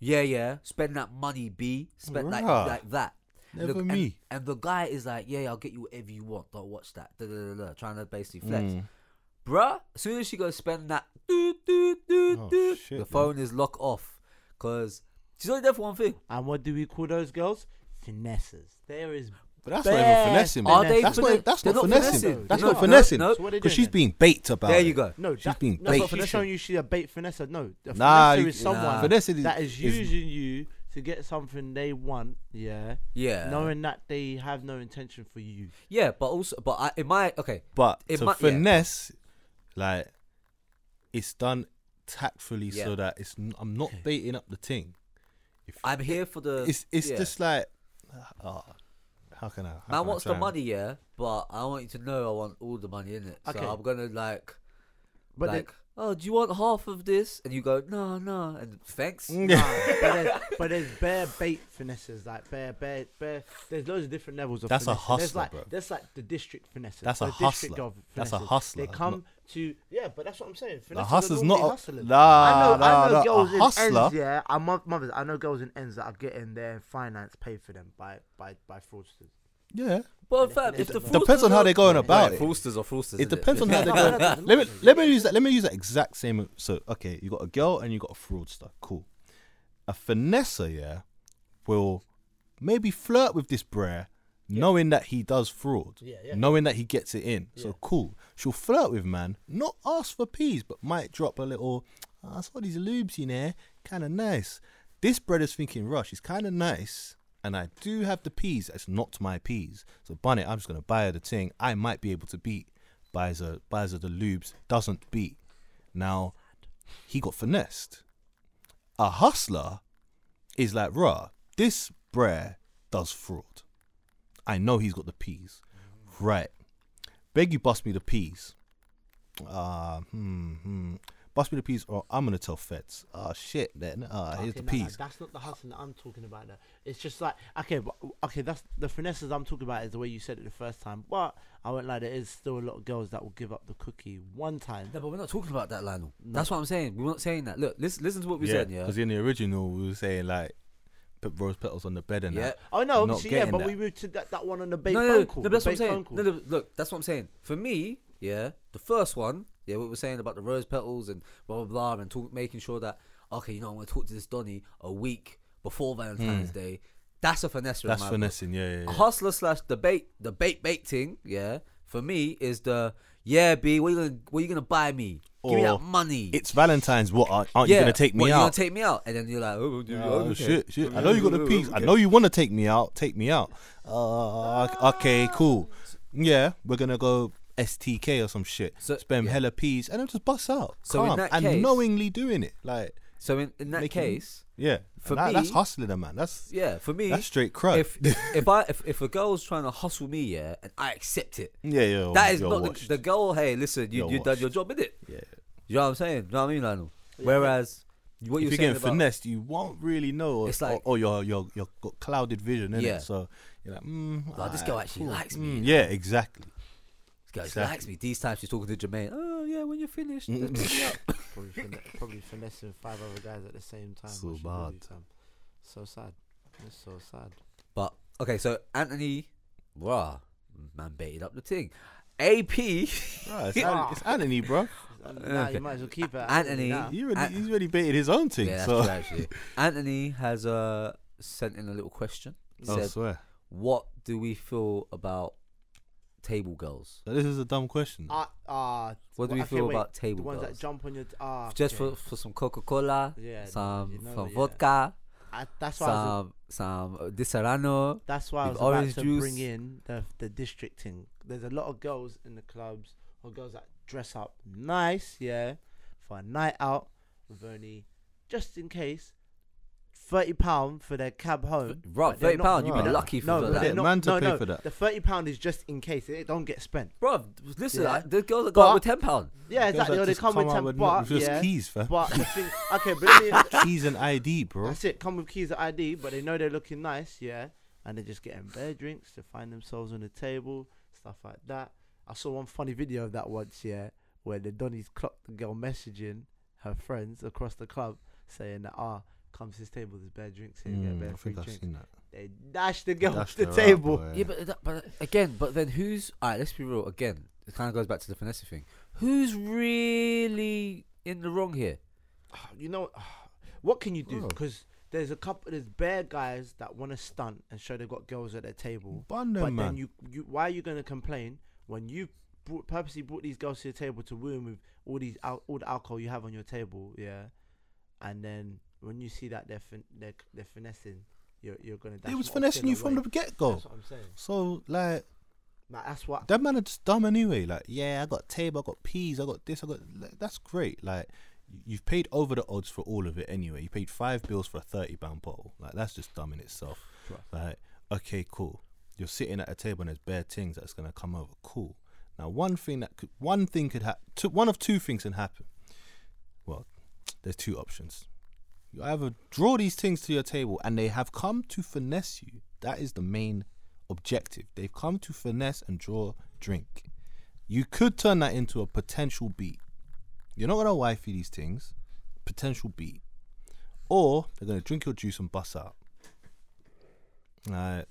yeah, yeah, spend that money, B, spend like
Rah.
like that.
Never
Look,
me.
And, and the guy is like, yeah, I'll get you whatever you want. Don't watch that. Da, da, da, da, trying to basically flex.
Mm.
Bruh, as soon as she goes spend that, doo, doo, doo,
Oh,
doo,
shit,
the
man.
phone is locked off. Because she's only there for one thing.
And what do we call those girls? Finesses. There is.
But that's not even
Bare
finessing,
Are
man.
they
that's
finesse-
not that's
they're
not
not
finessing.
finessing.
That's
No,
not
no,
finessing.
no.
So what are they
Because
doing
she's being bait about it.
There
it.
you go.
No,
She's
that,
being
no,
bait
but finesse showing you she's a bait finesser. No, a
Nah,
finesser
you-
is someone
nah.
Finesse is,
that is
is-
using you to get something they want. Yeah,
Yeah.
knowing that they have no intention for you.
Yeah, but also, but I, in my, okay.
But
It
to
might- yeah.
finesse, like, it's done tactfully so that it's. n- I'm not baiting up the thing. If
I'm here for the.
it's it's
yeah.
just like, uh, how can I? How
Man
can I
wants
try
the money, yeah, but I want you to know I want all the money in it.
Okay.
So I'm gonna like,
But
like, oh, do you want half of this? And you go, no, no, and thanks.
Nah, but, there's, but there's bare bait finesses, like bare, bare, bare. There's loads of different levels of.
That's a
finessing. There's
hustler,
like,
bro.
There's like the district finesses.
That's a
the district
hustler. That's a hustler,
They come
not-
to yeah, but that's what I'm saying.
The
Finesses
hustler's
are
not. A,
hustlers.
nah,
I know,
nah,
I know
nah,
girls in
hustler.
ends, yeah. I mo- mothers, I know girls in ends that are getting their finance paid for them by by by fraudsters.
Yeah,
But fam, if the
depends on how they're going about it.
Fraudsters or fraudsters.
it
innit?
depends on how they're going.
no, no,
let me let me use that. Let me use that exact same. So okay, you got a girl and you got a fraudster. Cool. A finesser, yeah, will maybe flirt with this brer, knowing that he does fraud.
Yeah, yeah.
Knowing that he gets it in.
Yeah.
So cool. She'll flirt with man, not ask for peas, but might drop a little. "Oh, I saw these lubes in there, kind of nice. This brother's thinking, Rush, it's kind of nice, and I do have the peas. It's not my peas. So Bunny, I'm just gonna buy her the thing. I might be able to beat. Buys her, the lubes, doesn't beat. Now, he got finessed. A hustler is like, rah, this brer does fraud. I know he's got the peas. Right. Beg you bust me the peas. Uh, hmm, hmm. Bust me the peas or I'm gonna tell feds. Oh shit then. Uh here's the
Okay, nah, nah,
peas.
that's not the hustle that I'm talking about. Though. It's just like okay, but okay, that's the finesses I'm talking about is the way you said it the first time. But I won't lie, there is still a lot of girls that will give up the cookie one time.
No, but we're not talking about that, Lionel.
No.
That's what I'm saying. We're not saying that. Look, listen, listen to what we
yeah,
said. Yeah.
because in the original we were saying like put rose petals on the bed and
Yeah.
that.
Oh no,
Not
obviously yeah, but
that.
we moved to that, that one on the bait
no,
phone
no, no, no, that's what I'm saying. No, no, look, that's what I'm saying. For me, yeah, the first one, yeah, what we're saying about the rose petals and blah blah blah, and talk, making sure that okay, you know, I'm gonna talk to this Donny a week before Valentine's Day. That's a finesse. in.
That's finessing, yeah, yeah, yeah.
hustler slash the bait, the bait bait thing, yeah. For me, is the yeah, B. What you gonna what you gonna buy me? Give me that money.
It's Valentine's. What aren't, aren't
yeah,
you gonna take me
what, You gonna
out?
take me out, and then you're like, oh, dude,
Oh
okay.
shit, shit! I know you got the peas. I know you want to take me out. Take me out. Uh, okay, cool. Yeah, we're gonna go STK or some shit.
So-
Spend
yeah.
hella peas and then just bust out.
So in
Calm.
that
and
case-
knowingly doing it, like
So in, in that
Making-
case,
yeah,
For
and that- that's
me-
hustling, man. That's
yeah, for me,
that's straight crud.
if if I if, if a girl's trying to hustle me, yeah, and I accept it,
yeah, yeah,
that is not the,
watched.
the girl. Hey, listen, you
You're
you done your job, innit?
yeah.
You know what I'm saying? You know what I mean, Lionel? Whereas what
if
you're
you're getting
about,
finessed, you won't really know, or,
It's like-
or, or you're you're you're got clouded vision, innit?
Yeah.
So you're like, mm,
Like, this girl actually
cool.
likes me.
Mm, yeah, exactly.
This girl
exactly.
likes me. These times she's talking to Jermaine. Oh yeah, when you're finished, then me up.
probably, fin- probably finessing five other guys at the same time.
So
What she do,
bad.
So sad. It's so sad.
But okay, so Anthony, rah, man, baited up the thing. AP,
Right, it's, An- it's Anthony, bro.
Nah,
Okay.
you might as well keep it. at
Anthony-
now.
He already,
An-
he's already baited his own thing.
yeah, that's
so
true, actually. Anthony has uh sent in a little question. He
I
said,
swear.
"What do we feel about table girls?
This is a dumb question.
Ah, ah,
What do we
okay,
feel
wait,
about
The
table
ones
girls?
that jump on your. T- ah,
Just
okay.
for for some Coca Cola,
Yeah,
some
you know,
some
yeah.
vodka,
I, that's why. I was,
some some uh, Disaronno.
that's why I
with
was about
orange
to
juice.
bring in the the district thing. There's a lot of girls in the clubs or girls that dress up nice, yeah, for a night out with only just in case. Thirty pound for their cab home.
Right,
but
thirty
not-
pound. You'd be
Right.
lucky for
No,
that.
but they're
Yeah,
not.
man to
no,
pay
no.
for that.
The thirty pound is just in case it don't get spent.
Bro, listen,
Yeah.
I, the girls that go out with ten pound.
Yeah, exactly.
that
Or they
just
come with ten,
with,
but
with just
yeah,
keys, fam.
but the thing, okay, but let me,
keys and ID, bro.
That's it. Come with keys and ID, but they know they're looking nice, yeah. And they're just getting bare drinks to find themselves on the table, stuff like that. I saw one funny video of that once, yeah, where the Donny's clocked the girl messaging her friends across the club saying that ah, come to this table, there's bad drinks here, get
Mm, I
free
think I've
drinks.
seen that.
They dashed the girl
Dashed
off the
her out,
table.
boy.
Yeah, but that, but again, but then who's? Alright, let's be real. Again, it kind of goes back to the finesse thing. Who's really in the wrong here?
you know, what can you do?
Bro.
Because there's a couple, there's bare guys that want to stunt and show they've got girls at their table.
Bun
But
man.
then you, you, why are you going to complain when you brought, purposely brought these girls to your table to woo 'em with all these al- all the alcohol you have on your table, yeah, and then when you see that they're fin- they're, they're finessing, you're you're gonna.
They
dash
was finessing you
a
from the get go.
That's what I'm saying.
So like
Like that's what.
that man are just dumb anyway. Like, yeah, I got table, I got peas, I got this, I got like, that's great. Like you've paid over the odds for all of it anyway. You paid five bills for a thirty pound bottle. Like that's just dumb in itself. Like, okay, cool. you're sitting at a table and there's bare things that's gonna come over. Cool. Now, one thing that could, one thing could happen. One of two things can happen. Well, there's two options. You either draw these things to your table and they have come to finesse you. That is the main objective. They've come to finesse and draw drink. You could turn that into a potential beat. You're not gonna wifey these things. Potential beat. Or they're gonna drink your juice and bust out. Like,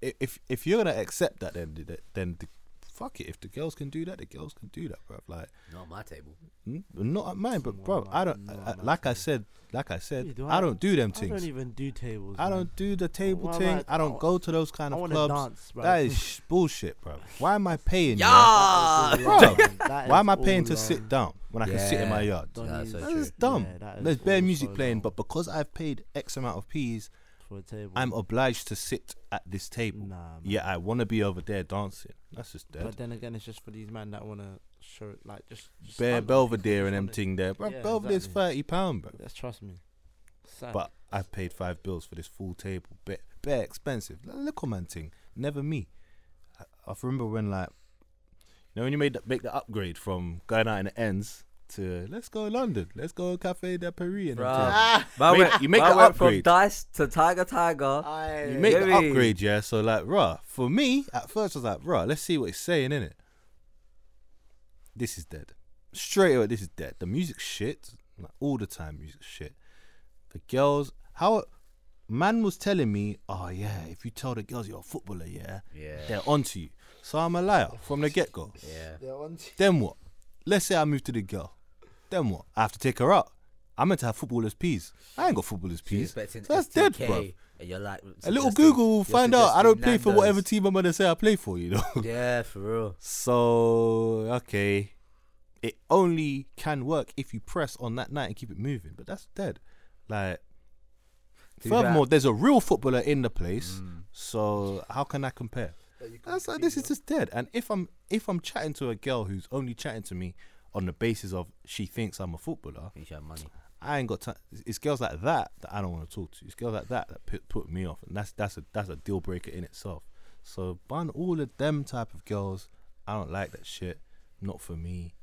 if if you're gonna accept that, then then the, fuck it. If the girls can do that, the girls can do that, bro. Like,
Not on my table.
n- not at mine, but bro, I don't.
man,
I,
no,
I-
man,
like I said, like I said,
Yeah, do
I
I-
don't do them things.
I don't even do tables.
I
man.
don't do the table
Why am
thing.
I-
I don't
I-
go to those kind
I
of clubs.
dance, bro.
That is bullshit, bro. Why am I paying?
Yeah.
yeah?
That is
Bro,
all wrong. That
Why am I paying to sit down when I can sit in my yard?
Don't
Yeah,
use-
so
That's dumb.
Yeah, that is
There's bare music playing, but because I've paid X amount of P's,
for a table.
I'm obliged to sit at this table.
Nah, man.
Yeah, I want to be over there dancing. That's just dead.
But then again, it's just for these men that want to show it, like just, just
Bare
stand up.
Belvedere and them ting there, bro.
Yeah,
Belvedere's
exactly.
thirty pound, bro.
Let's trust me. Sad.
But I've paid five bills for this full table. Bare, bare expensive. L- Little man thing. Never me. I, I remember when like, you know, when you made the, make the upgrade from going out in the ends to let's go London, let's go Cafe de Paris, and them
Bruh.
things.
ah,
Man
Make-
went-
you make
man
the
went from dice to tiger tiger.
I,
You make the
Get me?
upgrade, yeah. So like, bruh, for me at first I was like, bruh, let's see what it's saying in it. This is dead. Straight away, this is dead. The music's shit. Like, all the time, music shit. The girls, how man was telling me, oh yeah, if you tell the girls you're a footballer, yeah,
Yeah.
they're onto you. So I'm a liar from the get go.
Yeah. They're onto you.
Then what? Let's say I move to the girl. Then what? I have to take her out. I'm meant to have footballers' peas. I ain't got footballers' peas. So that's dead, bruv.
And you're like,
A little Google will find out I don't play for whatever team I'm gonna say I play for, you know.
Yeah, for real.
So okay, it only can work if you press on that night and keep it moving. But that's dead. Like, furthermore, there's a real footballer in the place.
Mm.
So how can I compare? That's like this is just dead. And if I'm if I'm chatting to a girl who's only chatting to me on the basis of she thinks I'm a footballer,
You should have money.
I ain't got time. It's girls like that that I don't want to talk to. It's girls like that that put, put me off, and that's that's a that's a deal breaker in itself. So ban all of them type of girls. I don't like that shit. Not for me.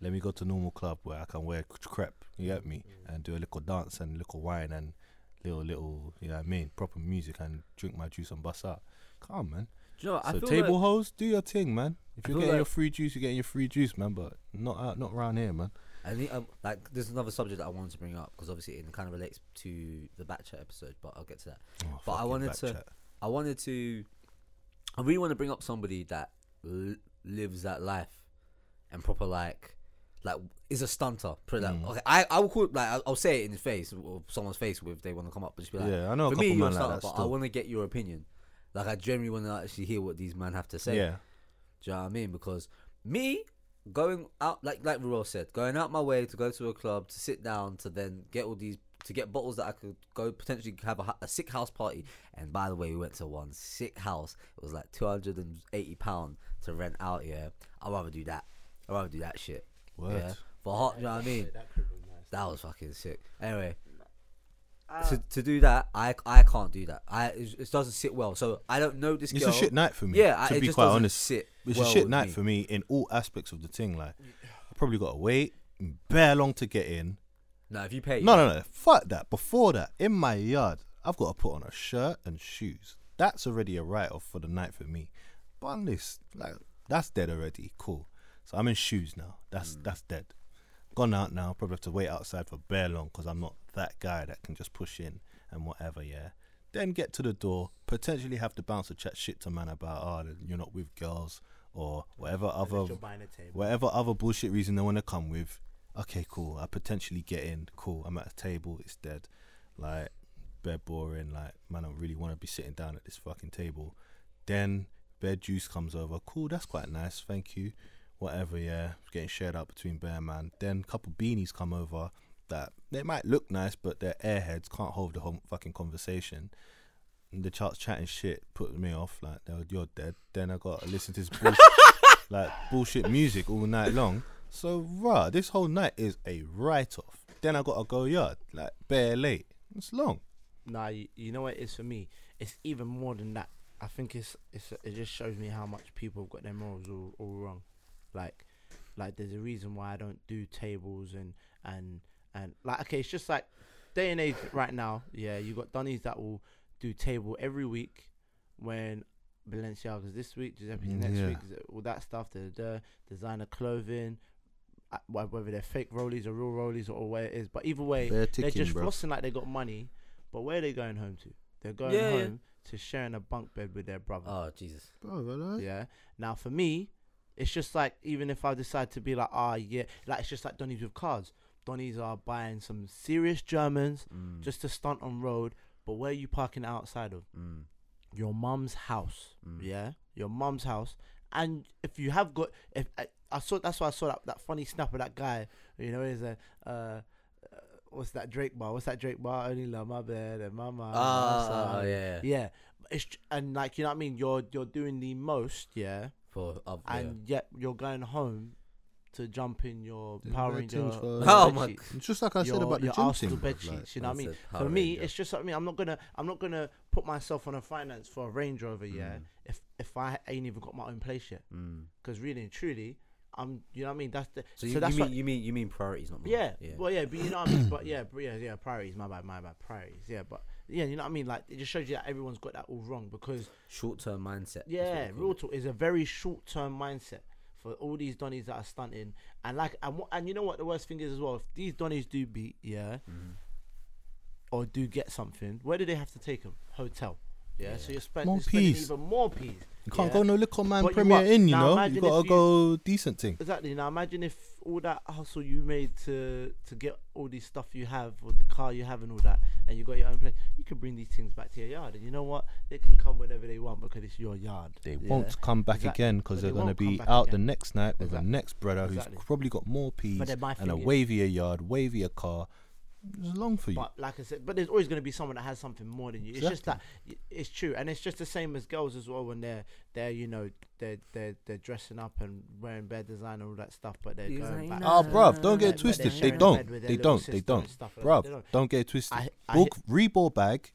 Let me go to normal club where I can wear c- crepe. You get me? And do a little dance and little wine and little little. You know what I mean? Proper music and drink my juice and bust out. Come on, man.
You know,
so table
like,
hoes, do your thing, man. If you're getting your free juice, you're getting your free juice, man. But not out, not around here, man.
I think, um, like, there's another subject that I wanted to bring up because obviously it kind of relates to the back chat episode, but I'll get to that.
Oh,
But I wanted to-
chat.
I wanted to, I really want to bring up somebody that l- lives that life and proper like, like is a stunter. Put it
Mm.
okay. I I will call it, like I'll, I'll say it in his face or someone's face if they want to come up, but just be like,
yeah, I know a
for
couple
me, you're a
man like that.
but I want to get your opinion. Like I genuinely want to actually hear what these men have to say.
Yeah.
Do you know what I mean? Because me going out, like like Ruel said, going out my way to go to a club to sit down to then get all these to get bottles that I could go potentially have a, a sick house party. And by the way, we went to one sick house. It was like two hundred and eighty pound to rent out. Yeah, I'd rather do that. I'd rather do that shit.
Word.
Yeah, for hot. You know what I mean?
That could be nice.
That was fucking sick. Anyway,
Ah,
to, to do that, I I can't do that. I it, it doesn't sit well. So I don't know this
It's
girl.
a shit night for me.
Yeah, I,
to
it
be
just
quite
doesn't
honest,
sit.
it's
well
a shit night
me.
for me in all aspects of the thing. Like, I probably got to wait bare long to get in.
No, if you pay,
No, no, no. Fuck that. Before that, in my yard, I've got to put on a shirt and shoes. That's already a write off for the night for me. But on this, like, that's dead already. Cool. So I'm in shoes now. That's
Mm.
that's dead. Gone out now. Probably have to wait outside for bare long because I'm not that guy that can just push in and whatever. Yeah. Then get to the door. Potentially have the bouncer chat shit to man about, oh, you're not with girls or whatever other
you're buying a table.
whatever other bullshit reason they want to come with. Okay, cool. I potentially get in. Cool. I'm at a table. It's dead. Like, bed boring. Like, man, I don't really want to be sitting down at this fucking table. Then bed juice comes over. Cool. That's quite nice. Thank you. Whatever. Yeah, getting shared out between bare man. Then a couple beanies come over that they might look nice, but they're airheads. Can't hold the whole fucking conversation. And the charts chatting shit put me off. Like, you're dead. Then I got to listen to this bullshit like bullshit music all night long. So rah, this whole night is a write off. Then I gotta go yard, like bare late. It's long.
Nah, you, you know what it is for me? It's even more than that. I think it's it's it just shows me how much people have got their morals all, all wrong. Like, like there's a reason why I don't do tables and and and like okay, it's just like day and age right now. Yeah, you got Donnies that will do table every week when Balenciaga's this week, Giuseppe's
Mm,
next
yeah.
week, all that stuff. The, the designer clothing, uh, whether they're fake rollies or real rollies or where it is. But either way, they're
ticking,
just
bro.
flossing like they got money. But where are they going home to? They're going
Yeah, yeah.
home to sharing a bunk bed with their brother.
Oh Jesus.
Bro,
Yeah. Now for me, it's just like even if I decide to be like, ah, yeah, like it's just like Donnies with cars. Donnies are buying some serious Germans
Mm.
just to stunt on road. But where are you parking outside of?
Mm.
Your mum's house.
Mm.
Yeah, your mum's house. And if you have got, if I, I saw, that's why I saw that, that funny snap of that guy. You know, is a. Uh, uh, What's that Drake bar? What's that Drake bar? Only love my bed and my mom.
Ah, yeah.
yeah. It's and like you know what I mean. You're you're doing the most, yeah,
For yeah.
and yet you're going home to jump in your
Yeah,
Power Ranger.
for-
Oh my
sheets.
It's just like I said
Your-
about the
your
gym
Arsenal bed
bruv, like,
sheets. You know what I mean? For me,
Ranger.
it's just I mean. I'm not gonna I'm not gonna put myself on a finance for a Range Rover, yeah.
Mm.
If if I ain't even got my own place yet,
Mm.
because really and truly, I'm you know what I mean. That's the
So,
so, that's
you mean
what,
you mean you mean priorities, not money.
yeah,
Yeah.
Well, yeah, but you know what I mean. But yeah, but yeah, yeah. Priorities. My bad. My bad. Priorities. Yeah, but yeah, you know what I mean. Like it just shows you that everyone's got that all wrong because
Short term mindset.
yeah, real talk is a very short term mindset for all these donnies that are stunting. And like, and and you know what the worst thing is as well. If these donnies do beat, yeah,
Mhm.
or do get something, where do they have to take them? Hotel. Yeah, so you're, spend,
More
you're spending
peas.
even more peas.
You can't
yeah?
go no little man
But you
Premier
what?
Inn, you
Now
know. You gotta
you-
go decent thing.
Exactly. Now imagine if all that hustle you made to to get all these stuff you have, or the car you have, and all that, and you got your own place, you could bring these things back to your yard, and you know what? They can come whenever they want because it's your yard.
They
Yeah.
won't come back
Exactly.
again because they're
they
gonna be out the next night with
Exactly.
the next brother
Exactly.
who's probably got more peas
But then my
and a wavier yard, wavier car. It's long for you.
But like I said, but there's always going to be someone that has something more than you. It's just that it's true, and it's just the same as girls as well when they're they're you know they're they're they're dressing up and wearing bad design and all that stuff, but they're going back.
Oh, bruv, don't get
but
twisted.
they're
They
sharing a
don't.
bed with their
They don't. They don't.
stuff like. They don't.
don't get it twisted.
I, I
Book Reebok bag,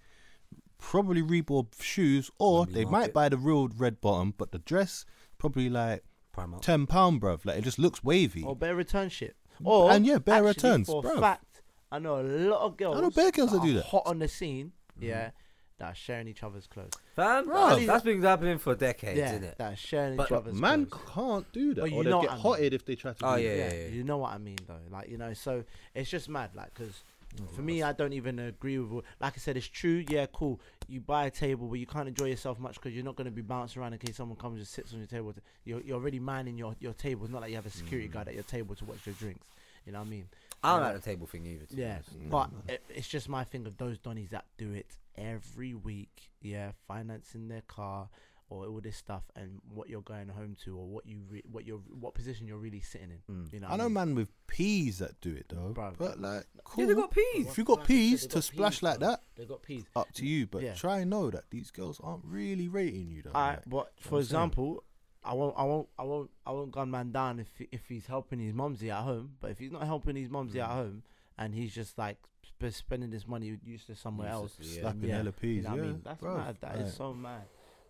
probably Reebok shoes, or
Wembley
they might
Market.
buy the real red bottom, but the dress probably like
Primark.
ten pound, bruv. Like it just looks wavy.
or bare return shit. Or
and yeah, bare returns,
for
bruv.
fact, I know a lot of girls.
I know bare girls that do
are
that.
Hot on the scene, yeah, that are sharing each other's clothes.
Fam,
Bruv.
that's- that's been happening for decades,
yeah,
isn't it?
that are sharing
But-
each
But
other's
man
clothes.
can't do that.
But
or
you
they
know
get
what I mean.
hotted if they try to.
Oh,
do
yeah,
that.
yeah,
yeah,
yeah.
you know what I mean though. Like you know, so it's just mad. Like because oh, for me, I don't even agree with. what- Like I said, it's true. Yeah, cool. You buy a table, but you can't enjoy yourself much because you're not going to be bouncing around in case someone comes and sits on your table. You're you're already manning your your table. It's not like you have a security mm. guard at your table to watch your drinks. You know what I mean?
I don't
Yeah.
like the table thing either. to be
Yeah,
honest.
But
no.
it, it's just my thing of those donnies that do it every week. Yeah, financing their car or all this stuff, and what you're going home to, or what you re- what you're what position you're really sitting in.
Mm.
You know,
I
what
know
mean?
man with peas that do it though.
Bruv.
But like, cool.
Yeah, they got peas.
if you got
Like I said,
peas
they
to
got
splash
peas,
like that,
They got peas.
up to you. But
Yeah.
try and know that these girls aren't really rating you though.
Alright,
like.
but for
I'm saying.
example, I won't, I won't, I won't, I won't gun man down if he- if he's helping his mumsy at home. But if he's not helping his mumsy at
Mm.
home and he's just like sp- spending this money useless somewhere else,
yeah.
Slapping
yeah.
peas.
you know what
yeah,
I mean? That's
bruv,
mad. That is
like,
so mad.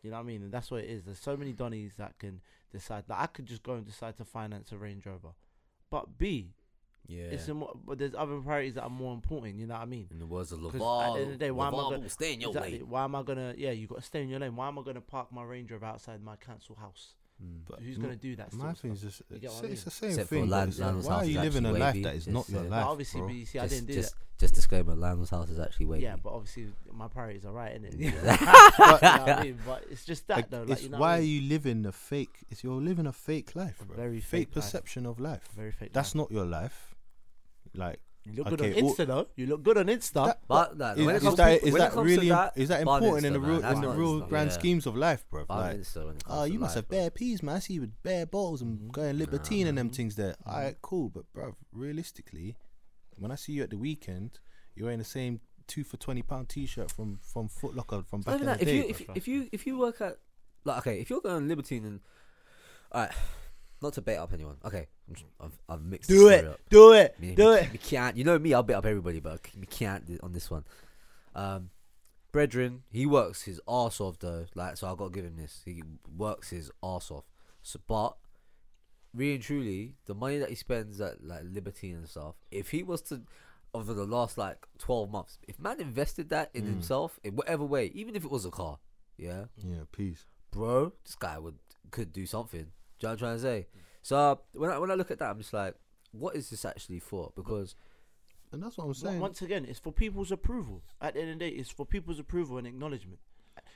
You know what I mean? And that's what it is. There's so many donnies that can decide. Like I could just go and decide to finance a Range Rover, but B,
Yeah.
it's more, but there's other priorities that are more important. You know what I mean?
in the words of
'Cause at the
LaVar,
end of the day, why am I
LaVar
gonna-
stay in your
exactly.
way.
Why am I gonna? Yeah, you got to stay in your lane. Why am I gonna park my Range Rover outside my council house?
Mm.
But
Who's
m-
gonna do that?
My
sort of
thing is just
You get
it's,
what I
it's the same
Except for
thing. but
Land-
it's like,
Landlord's
why
house
are
is
you living a
actually
life
wavy,
that is
just,
not your
uh,
life?
obviously,
bro?
but you see, I
just,
didn't do
just,
that.
just disclaimer: Landlord's house is actually wavy.
Yeah, but obviously my priorities are right, innit?
Yeah.
you know what I mean? But it's just that
Like,
though. Like,
it's
you know
why
what I
are you living a fake? It's you're living a fake life, bro.
very
fake,
fake life.
perception of life.
Very fake.
That's
life.
not your life. Like
You look good
okay,
on
all-
Insta though. You look good on Insta.
That-
But no,
is,
when it
is
comes
that
to,
is
when it
that
comes to
really
that,
is that
Bun
important in the
Insta, man.
real
That's
in the
not
real
Insta,
grand
yeah.
schemes of life, bro?
Bun
Like,
Insta when it comes
oh,
to
you must
life,
have
bro.
bare peas, man. I see you with bare bottles and
Mhm.
going libertine and them things there.
Mhm.
Alright, cool, but bro, realistically, when I see you at the weekend, you're wearing the same two for twenty pound t-shirt from from Foot Locker from
It's
back
not
in
even
the
that. If
day.
you if, you- if you if you work at like okay, if you're going libertine and alright, not to bait up anyone. Okay, I'm just, I've I've mixed.
Do
the
it.
Up.
Do it.
Me,
Do
me,
it.
Me can't. You know me. I'll bait up everybody, but me can't on this one. Um, brethren, he works his ass off though. Like, so I got to give him this. He works his ass off. So, but really and truly, the money that he spends at like Libertine and stuff, if he was to over the last like twelve months, if man invested that in
Mm.
himself in whatever way, even if it was a car, yeah,
Yeah, peace.
bro, this guy would could do something. Do you know what I'm trying to say? So when I when I look at that, I'm just like, what is this actually for? Because
And that's what I'm saying.
Once again, it's for people's approval. At the end of the day, it's for people's approval and acknowledgement.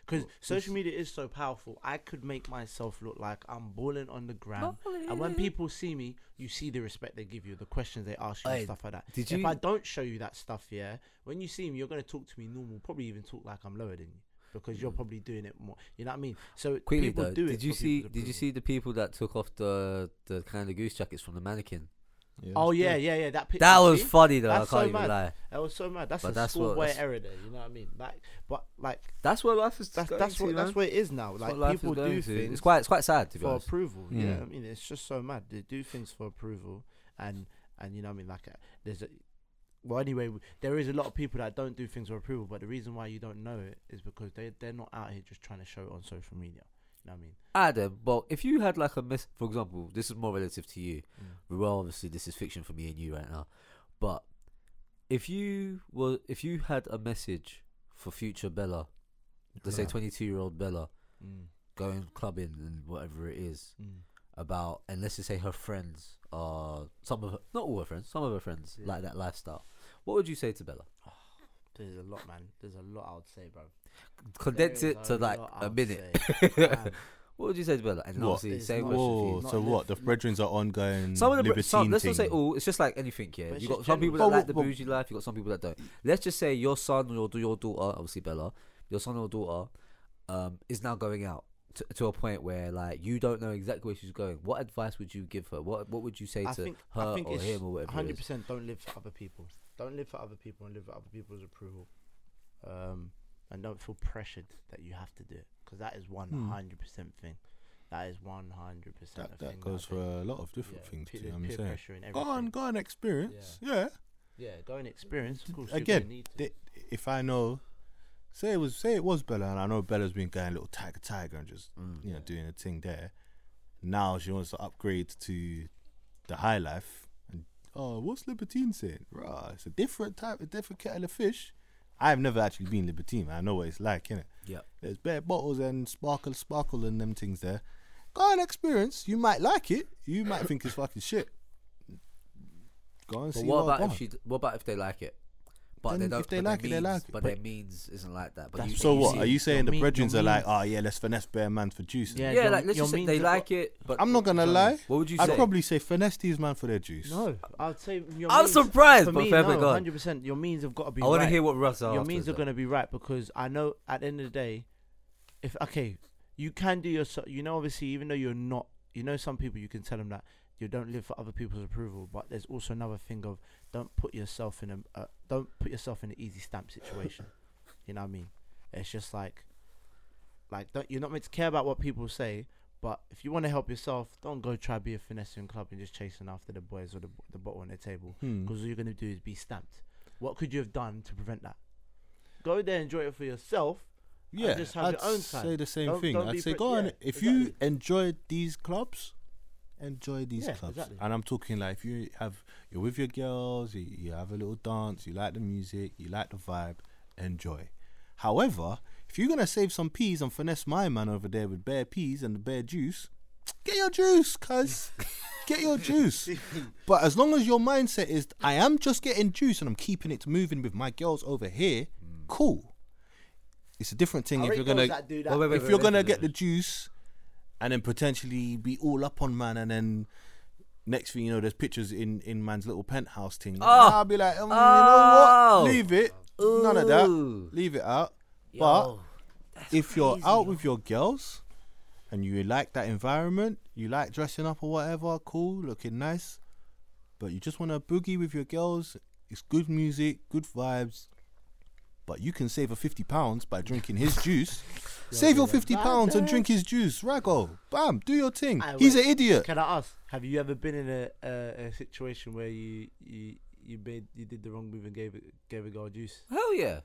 Because social media is so powerful, I could make myself look like I'm balling on the ground. And when people see me, you see the respect they give you, the questions they ask you,
Hey,
and stuff like that.
did
if
you-
I don't show you that stuff, yeah, when you see me, you're going to talk to me normal, probably even talk like I'm lower than you. Because you're probably doing it more. You know what I mean? So
quickly
people
though,
do it.
did you see? Did you see the people that took off the the kind of goose jackets from the mannequin?
Yeah,
Oh yeah,
good.
yeah, yeah. That picture.
That was
see?
funny though.
That's
I can't
so
even
mad.
lie.
That was so mad. That's
But
a
that's what-
schoolboy
that's-
error there. You know what I mean? Like, but like
That's what life is.
that's
going
that's
to,
what that's
man.
what it is now.
That's
Like
what
people
going
do
to.
things
It's quite. It's quite sad to be
for
honest.
approval. Yeah, I mean it's just so mad. They do things for approval, and and you know what I mean like uh, there's a well anyway there is a lot of people that don't do things for approval, but the reason why you don't know it is because they they're not out here just trying to show it on social media. You know what I mean?
Adam, well, if you had like a miss, for example, this is more relative to you.
Mm.
Well, obviously, this is fiction for me and you right now. But if you were, if you had a message for future Bella, let's say twenty-two-year-old Bella
Mm.
going clubbing and whatever it is
Mm.
about, and let's just say her friends are some of her, not all her friends, some of her friends
Yeah.
like that lifestyle. What would you say to Bella?
There's a lot, man. There's a lot I would say, bro.
Condense
There
it
is
to
a
like
lot
a
I would
minute.
say. Man,
What would you say to Bella? And
What?
obviously,
It's
same
not-
question for
Whoa,
you.
Not
so what? The
li-
brethrens are ongoing
Some of the
libertine
some, let's not say
thing.
all. It's just like anything. Yeah,
But it's
you
just
got some people that
general.
like the
Well, well,
bougie life. You got some people that don't. Let's just say your son or your, your daughter, obviously Bella, your son or daughter, um, is now going out to, to a point where like you don't know exactly where she's going. What advice would you give her? What What would you say
I
to
think
her
I think
or
it's
him or whatever? it
hundred
is?
percent. Don't live for other people. Don't live for other people and live for other people's approval. Um, and don't feel pressured that you have to do it because that is one
Hmm.
hundred percent thing. That is one hundred percent.
That, that goes for a lot of different things.
Peer,
too, I'm
peer
saying.
pressure and
Go
everything.
on, go on, experience. Yeah.
Yeah, go and experience. Of course,
Again,
you're need to.
They, if I know, say it was, say it was Bella, and I know Bella's been going little tiger tiger and just
Mm.
you know doing a thing there. Now she wants to upgrade to the high life. Oh, what's Libertine saying? Rah, it's a different type, a different kettle of fish. I've never actually been Libertine. I know what it's like, innit?
Yep.
There's bare bottles and sparkle, sparkle, and them things there. Go and experience. You might like it. You might think it's fucking shit. Go and
But
see
what
what.
about if she? What about if they like it? But
Then
they
if
don't.
they like it, they like it.
But
But-
their means isn't like that. But you,
So
you
what?
see-
Are you saying the
mean-
brethrens are like,
mean-
oh ah, yeah, let's finesse bare man for juice?
Yeah,
Yeah, like let's just say they like it. But
I'm not gonna lie.
What would you say?
I'd probably say finesse these man for their juice.
No, I'd say your
I'm
means-
surprised,
For
but
me, no, hundred percent. Your means have got to be.
I want to
right.
hear what Russ.
your means are going to be right because I know at the end of the day, if okay, you can do your you know obviously even though you're not you know some people you can tell them that you don't live for other people's approval, but there's also another thing of don't put yourself in a uh, don't put yourself in an easy stamp situation. you know what I mean? It's just like like don't, you're not meant to care about what people say. But if you want to help yourself, don't go try be a finessing club and just chasing after the boys or the, the bottle on the table
Hmm.
because all you're gonna do is be stamped. What could you have done to prevent that? Go there, and enjoy it for yourself.
Yeah,
just have
I'd
your own
say
time.
the same
Don't-
thing.
don't
I'd say
pre-
go on.
yeah,
If you
exactly.
enjoy these clubs, enjoy these
Yeah,
clubs.
exactly.
And I'm talking like if you have you're with your girls, you, you have a little dance, you like the music, you like the vibe, enjoy. However, if you're gonna save some peas and finesse my man over there with bare peas and the bare juice, get your juice, cuz. get your juice. But as long as your mindset is, I am just getting juice and I'm keeping it moving with my girls over here, cool. It's a different thing if you're gonna
Wait, wait, wait,
if
wait,
you're
wait,
gonna
wait,
get
wait.
the juice and then potentially be all up on man and then next thing you know there's pictures in in man's little penthouse thing.
Oh.
i'll be like um,
Oh.
you know what? Leave it. None of that. Leave it out.
Yo,
if you're out with your girls and you like that environment you like dressing up or whatever cool looking nice but you just want to boogie with your girls it's good music good vibes but you can save a 50 pounds by drinking his juice save your 50 pounds and drink his juice rago bam do your thing
Aye,
he's
wait.
an idiot
Can I ask? Have you ever been in a, a, a situation where you you you made you did the wrong move and gave it, gave a girl juice?
Hell yeah.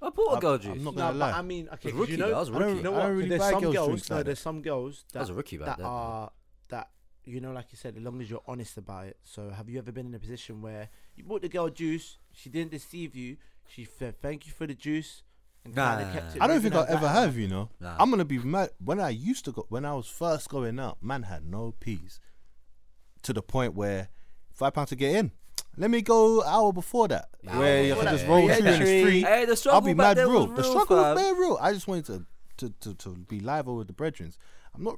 I bought a
I'm-
girl
I'm
juice.
not gonna
but
lie.
I mean, okay, 'cause
rookie,
you
though,
know,
I was a
I don't-
rookie.
you know
I
what?
don't really
there's
buy
some
girls'
girls.
drinks
No,
like
there's some girls
I was
that
a rookie back
that
then.
are that you know, like you said, as long as you're honest about it. So, have you ever been in a position where you bought the girl juice, she didn't deceive you, she said thank you for the juice, and
Nah, nah,
kept
nah.
it
I don't think I
as
ever
that.
have. You know,
Nah.
I'm gonna be mad. When I used to go, when I was first going out, man had no peas. To the point where five pounds to get in. Let me go an hour before that,
Hour
where you can
that,
just roll
yeah,
through and
entry.
it's free.
Hey, the
I'll be mad
then
real. The struggle
fam.
was very real. I just wanted to, to, to, to be live with the brethren. I'm not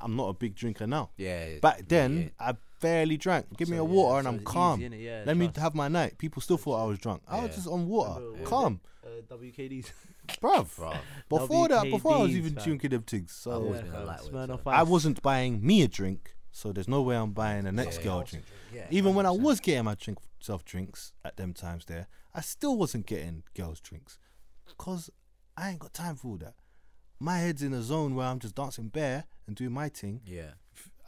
I'm not a big drinker now.
Yeah. yeah,
Back then,
yeah.
I barely drank. Give me
So,
a
yeah,
water
so
and I'm calm.
easy. Yeah,
Let me have my night. People still thought I was drunk. I was just on water,
Remember, what was
calm,
Uh, WKDs.
bruv.
Bruv.
Before that, before I was
WKDs,
even
fam.
drinking them things,
I've
so
Yeah,
been a
fam,
lightweight,
Smirnoff
so-
I wasn't buying me a drink. So there's no way I'm buying the next
Yeah.
girl a drink.
Yeah,
Even when I was getting my drink, self drinks at them times there, I still wasn't getting girls drinks, cause I ain't got time for all that. My head's in a zone where I'm just dancing bare and doing my thing.
Yeah.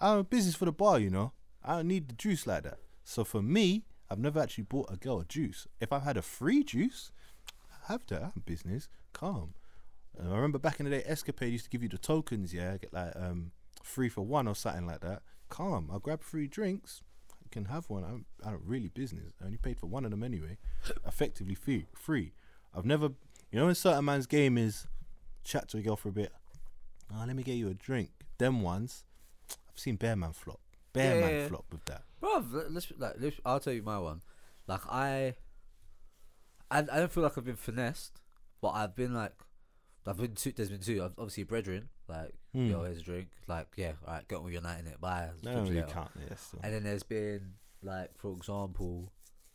I'm a business for the bar, you know. I don't need the juice like that. So for me, I've never actually bought a girl a juice. If I've had a free juice, I have that. I'm business. Calm. And I remember back in the day, Escapade used to give you the tokens, yeah, get like um free for one or something like that. Calm. I'll grab free drinks. You can have one. I'm, I don't really business. I only paid for one of them anyway. Effectively free. Free. I've never, you know, when certain man's game is chat to a girl for a bit. Oh, let me get you a drink. Them ones, I've seen Bare Man flop. Bare
Yeah,
Man
yeah, yeah.
flop with that.
Bro, let's like let's, I'll tell you my one. Like I, I, I don't feel like I've been finessed, but I've been like, I've been two. There's been two. I've, obviously, brethren, like,
Hmm.
yo, here's a drink. Like, yeah, all right, get on with your night in it. Bye.
I
talk
don't
to you
really
later.
count it. still.
And then there's been like, for example,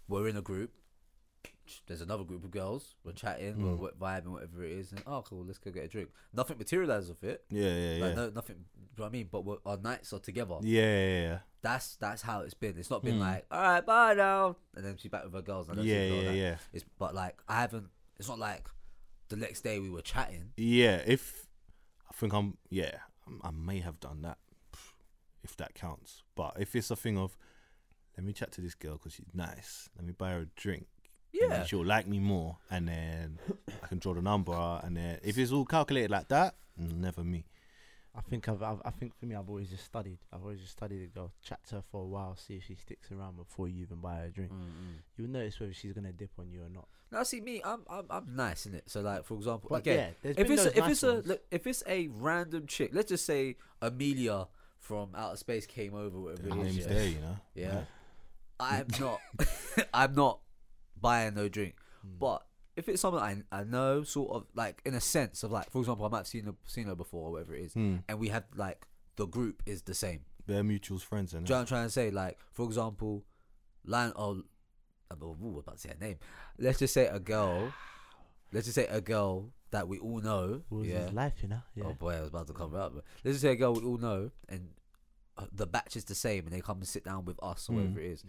we're in a group. There's another group of girls. We're chatting,
Mm.
we're, vibing, whatever it is. And oh, cool, let's go get a drink. Nothing materializes of it.
Yeah, yeah, yeah.
No, nothing. Do you know what I mean? But we're, our nights are together.
yeah, yeah, yeah.
That's that's how it's been. It's not been
Hmm.
like, all right, bye now, and then she's back with her girls. See
Yeah,
like
yeah, yeah.
It's but like I haven't. It's not like the next day we were chatting.
Yeah, if I think I'm, yeah, I may have done that, if that counts. But if it's a thing of, let me chat to this girl because she's nice. Let me buy her a drink. And then
Yeah,
she'll like me more, and then I can draw the number. And then if it's all calculated like that, never me.
I think I've, I've, I think for me, I've always just studied. I've always just studied a girl, chat to her for a while, see if she sticks around before you even buy her a drink.
Mm-mm.
You'll notice whether she's gonna dip on you or not.
now see me, I'm I'm, I'm nice in it. So like for example,
But
again,
yeah,
if it's a, if
nice
it's a look, if it's a random chick, let's just say Amelia from outer space came over, whatever
The
it is.
name's there, you know.
Yeah. I'm not I'm not buying no drink.
Mm.
But if it's someone I I know, sort of like in a sense of like, for example, I might have seen her, seen her before or whatever it is,
Hmm.
and we have like the group is the same.
They're mutuals friends, and
you know I'm trying to say? Like, for example, line oh, I'm ooh, about to say a name. Let's just say a girl. Let's just say a girl that we all know.
Rules
yeah.
is life, you know. Yeah.
Oh boy, I was about to come up. But let's just say a girl we all know, and uh, the batch is the same, and they come and sit down with us or
Mm.
whatever it is. Uh,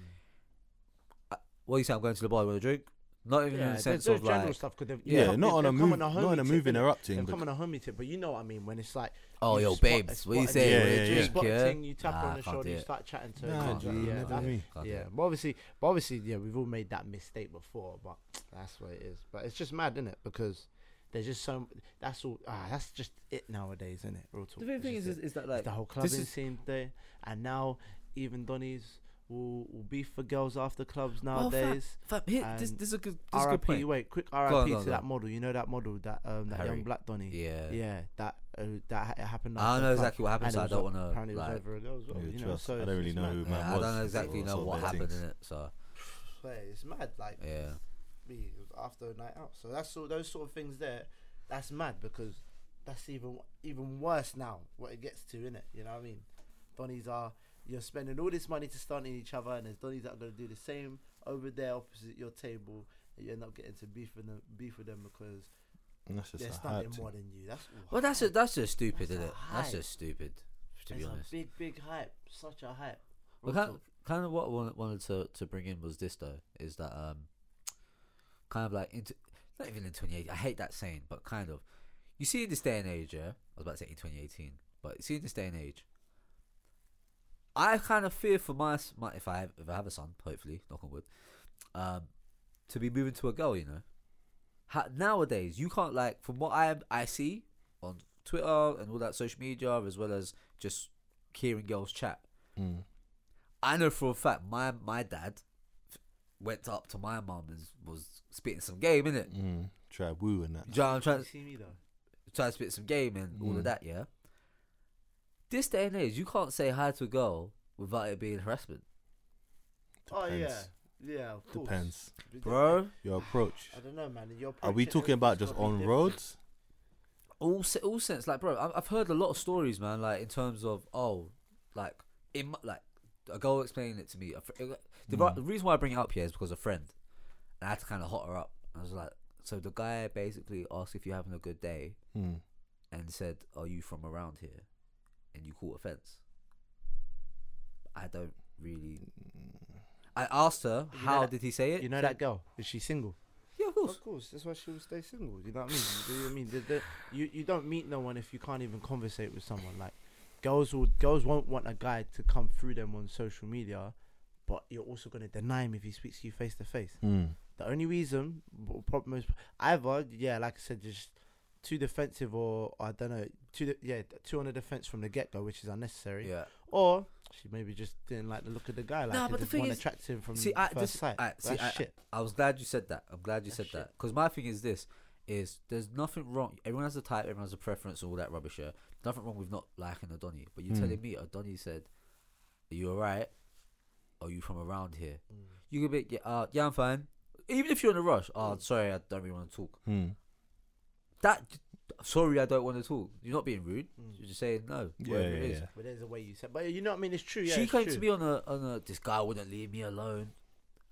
what you say? I'm going to the bar. You want a drink? Not even in the sense of
general
like,
stuff. Cause they've,
yeah,
they've-
not on a
they've come
move, not on a
homie
move
tip, innit?
interrupting.
They've
But
come on a homie tip, but you know what I mean when it's like.
oh
you
yo,
spot-
babes, what you
spot a
say?
Yeah, yeah, yeah.
drink,
spot a
yeah.
thing, you tap
Nah,
her on the
can't
shoulder,
do
you
it.
start chatting to her.
Nah,
etc.
G,
yeah,
never
that-
me.
Can't do
yeah.
it.
But obviously, but obviously, yeah, we've all made that mistake before, but that's what it is. But it's just mad, isn't it? Because there's just so that's all. Ah, that's just it nowadays, isn't it? Real talk.
The thing
It's
is,
just
is,
it.
is that
It's
like
the whole
this
clubbing
is-
scene there, and now even Donnies will will beef for girls after clubs
Oh, fam,
nowadays.
fam, here, this,
and
this is a good, this is a good point.
Wait, quick
on,
R.I.P.
on,
to
go
that
on.
model. You know that model, that um, that
Harry.
young black Donny.
Yeah,
Yeah, that uh, that ha- it happened.
I don't know exactly what happened, so I don't want to
Apparently, it was
like.
over a girl as well.
Yeah,
you know, so
I don't really know
mad.
who
Yeah,
man
I don't know exactly know what happened in it. So
But it's mad. Like
yeah,
me, it was after a night out. So that's all those sort of things there. That's mad because that's even even worse now. What it gets to, in it, You know what I mean? Donnies are you're spending all this money to stunt in each other, and there's Donnies that are gonna do the same over there opposite your table, and you end up getting to beef with them, beef with them because
that's just
they're
a
stunting
hype
more than you. That's
well, that's just that's just stupid,
That's
isn't
a
it? That's just stupid. To be
it's
honest.
a big big hype, such a hype.
Well,
Real
kind,
talk.
kind of what I wanted, wanted to, to bring in was this though, is that um, kind of like into not even in 2018. I hate that saying, but kind of. You see in this day and age, yeah. I was about to say in 2018, but you see in this day and age, I kind of fear for my, my if I have, if I have a son, hopefully, knock on wood, um, to be moving to a girl. You know, ha- nowadays you can't like from what I I see on Twitter and all that social media as well as just hearing girls chat.
Mm.
I know for a fact my my dad went up to my mum and was spitting some game in it.
Mm. Try woo and that.
You know what I'm trying
You see me though.
trying to spit some game and all
Mm.
of that. Yeah. This day and age, you can't say hi to a girl without it being harassment,
Oh yeah,
Depends.
yeah. Of course.
Depends.
bro.
Your approach.
I don't know, man. Your approach
Are we talking about just on roads?
all se- all sense like bro I- i've heard a lot of stories man like in terms of oh like in my, like a girl explaining it to me a fr- the, ri-
Mm.
the reason why i bring it up here is because a friend and i had to kind of hot her up i was like so the guy basically asked if you're having a good day
Mm.
and said are you from around here and you caught offense i don't really i asked her
You
how
that-
did he say it
You know that girl? Is she single?
yeah of course
Of course, that's why she will stay single. You know what I mean? Do you know what I mean? The, the, you you don't meet no one if you can't even conversate with someone. Like girls will girls won't want a guy to come through them on social media, but you're also gonna deny him if he speaks to you face to face.
Mm.
The only reason w- problem is either yeah, like I said, just too defensive or I don't know, too de- yeah, too on the defense from the get go, which is unnecessary.
yeah
Or she maybe just didn't like the look of the guy. Like
Nah, but the
just
thing
wasn't
is-
attractive from
see, I-
first
this-
sight.
I- see, I-
shit.
I was glad you said that. I'm glad you
That's
said
shit.
that. Because my thing is this: is there's nothing wrong. Everyone has a type. Everyone has a preference. All that rubbish. Yeah, nothing wrong with not liking Adoni. But you're
Mm.
telling me Adoni said, "Are you alright? Are you from around here?"
Mm.
You could be, yeah, uh, yeah, I'm fine. Even if you're in a rush, oh, sorry, I don't really want to talk.
Mm.
That, sorry, I don't want to talk. You're not being rude.
Mm.
You're just saying no.
Yeah,
whatever
yeah,
it is.
yeah.
But there's a way you said, but you know what I mean. It's true. Yeah,
she
it's
came
true.
to me on a on a. This guy wouldn't leave me alone.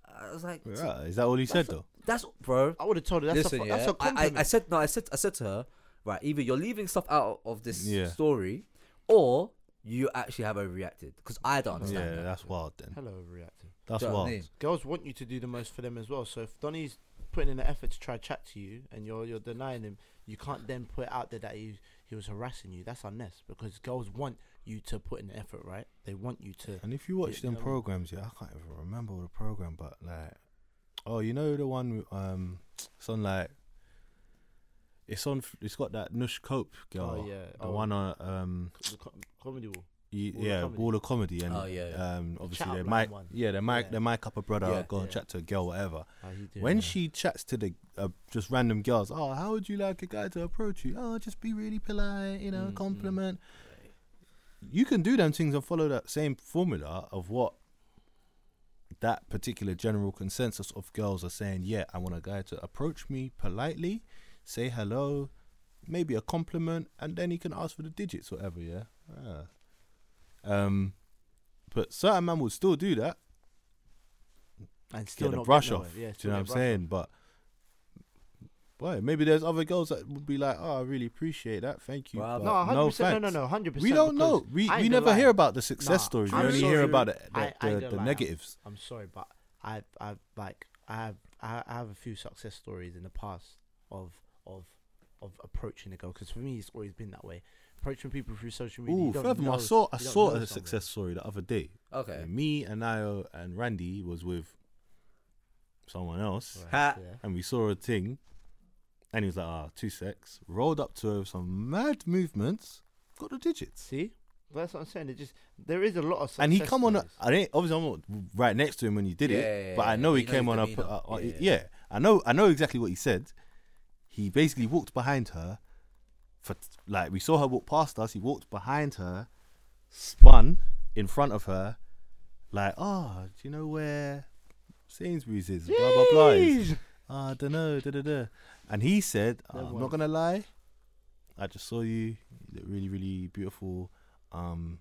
I was like,
Right. Is that all he said though?
that's bro.
I would have told her that's
Listen,
a fu-
yeah,
that's a
I, I,
compliment.
I said no. I said I said to her, right? Either you're leaving stuff out of this
Yeah.
story, or you actually have overreacted. Because I don't
Yeah,
understand. that.
that's wild then.
Hello, overreacting.
That's
Do you know what I
wild.
mean?
Girls want you to do the most for them as well. So if Donny's putting in the effort to try to chat to you and you're you're denying him, you can't then put it out there that he he was harassing you. That's unnecessary because girls want you to put in the effort, right? They want you to.
And if you watch them programs, yeah, I can't even remember the program, but like, oh, you know the one, um, it's on like, it's on, it's got that Nush Cope girl,
Oh, yeah.
the
Oh.
one on, um,
The co- comedy wall.
Y-
Wall
yeah,
Comedy.
Wall of Comedy, and
Oh, yeah, yeah.
um, obviously they
up
mic,
one.
yeah, they mic,
Yeah.
they mic up a brother,
Yeah.
go and
Yeah.
chat to a girl, whatever.
How you doing?
when
yeah.
she chats to the uh, just random girls, oh, how would you like a guy to approach you? Oh, just be really polite, you know,
Mm, mm.
compliment. You can do them things and follow that same formula of what that particular general consensus of girls are saying. Yeah, I want a guy to approach me politely, say hello, maybe a compliment, and then he can ask for the digits, or whatever. Yeah. Ah. Um, but certain man would still do that
and still
get
not
brush off.
Yeah,
do you know what I'm saying? But boy, maybe there's other girls that would be like, "Oh, I really appreciate that, thank you."
Well,
No, hundred
no
percent. No, no, no, hundred percent.
We don't know. We we never hear about the success
Nah,
stories. We
I'm
only
sorry.
hear about the the,
I- I
the, the
lie,
negatives.
I'm sorry, but I I like I have I I have a few success stories in the past of of of approaching a girl because for me it's always been that way. Approaching people through social media.
Ooh,
you don't
furthermore, I saw I saw a
someone.
success story the other day.
Okay.
Me and Nayo and Randy was with someone else,
Right,
Ha.
yeah.
and we saw a thing, and he was like, "Ah, two sex." Rolled up to her with some mad movements, got the digits.
See, But that's what I'm saying. It just there is a lot of
and he come on. A,
stories.
I didn't obviously I'm not right next to him when he did
Yeah,
it,
yeah,
but I know
but
he came on a.
demeanor.
Uh, uh,
Yeah,
yeah,
yeah.
I know. I know exactly what he said. He basically walked behind her. For like we saw her walk past us. He walked behind her, spun in front of her, like, oh, do you know where Sainsbury's is? Blah blah blah. is."
Jeez.
"Ah, I don't know. Da, da, da. And he said,
There
I'm not gonna lie. I just saw you. You look really, really beautiful. Um,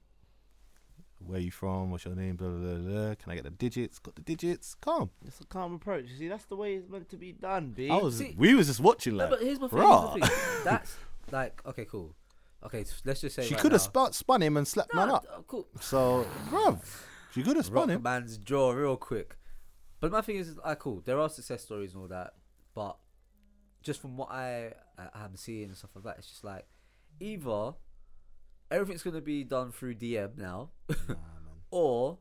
where you from? What's your name? Blah blah blah. blah. Can I get the digits? Got the digits? Calm.
It's a calm approach. You see, that's the way it's meant to be done, B.
I was.
See-
we was just watching
No,
like.
but here's my thing. Here's thing. That's like okay, cool. Okay, so let's just say
she
right
could have
now-
spun, spun him and slapped man
Nah,
up.
uh, cool.
So, bruv, she could have spun
Rock
him.
man's jaw real quick. But my thing is, like, cool. There are success stories and all that, but just from what I I am seeing and stuff like that, it's just like either everything's gonna be done through DM now,
Nah,
or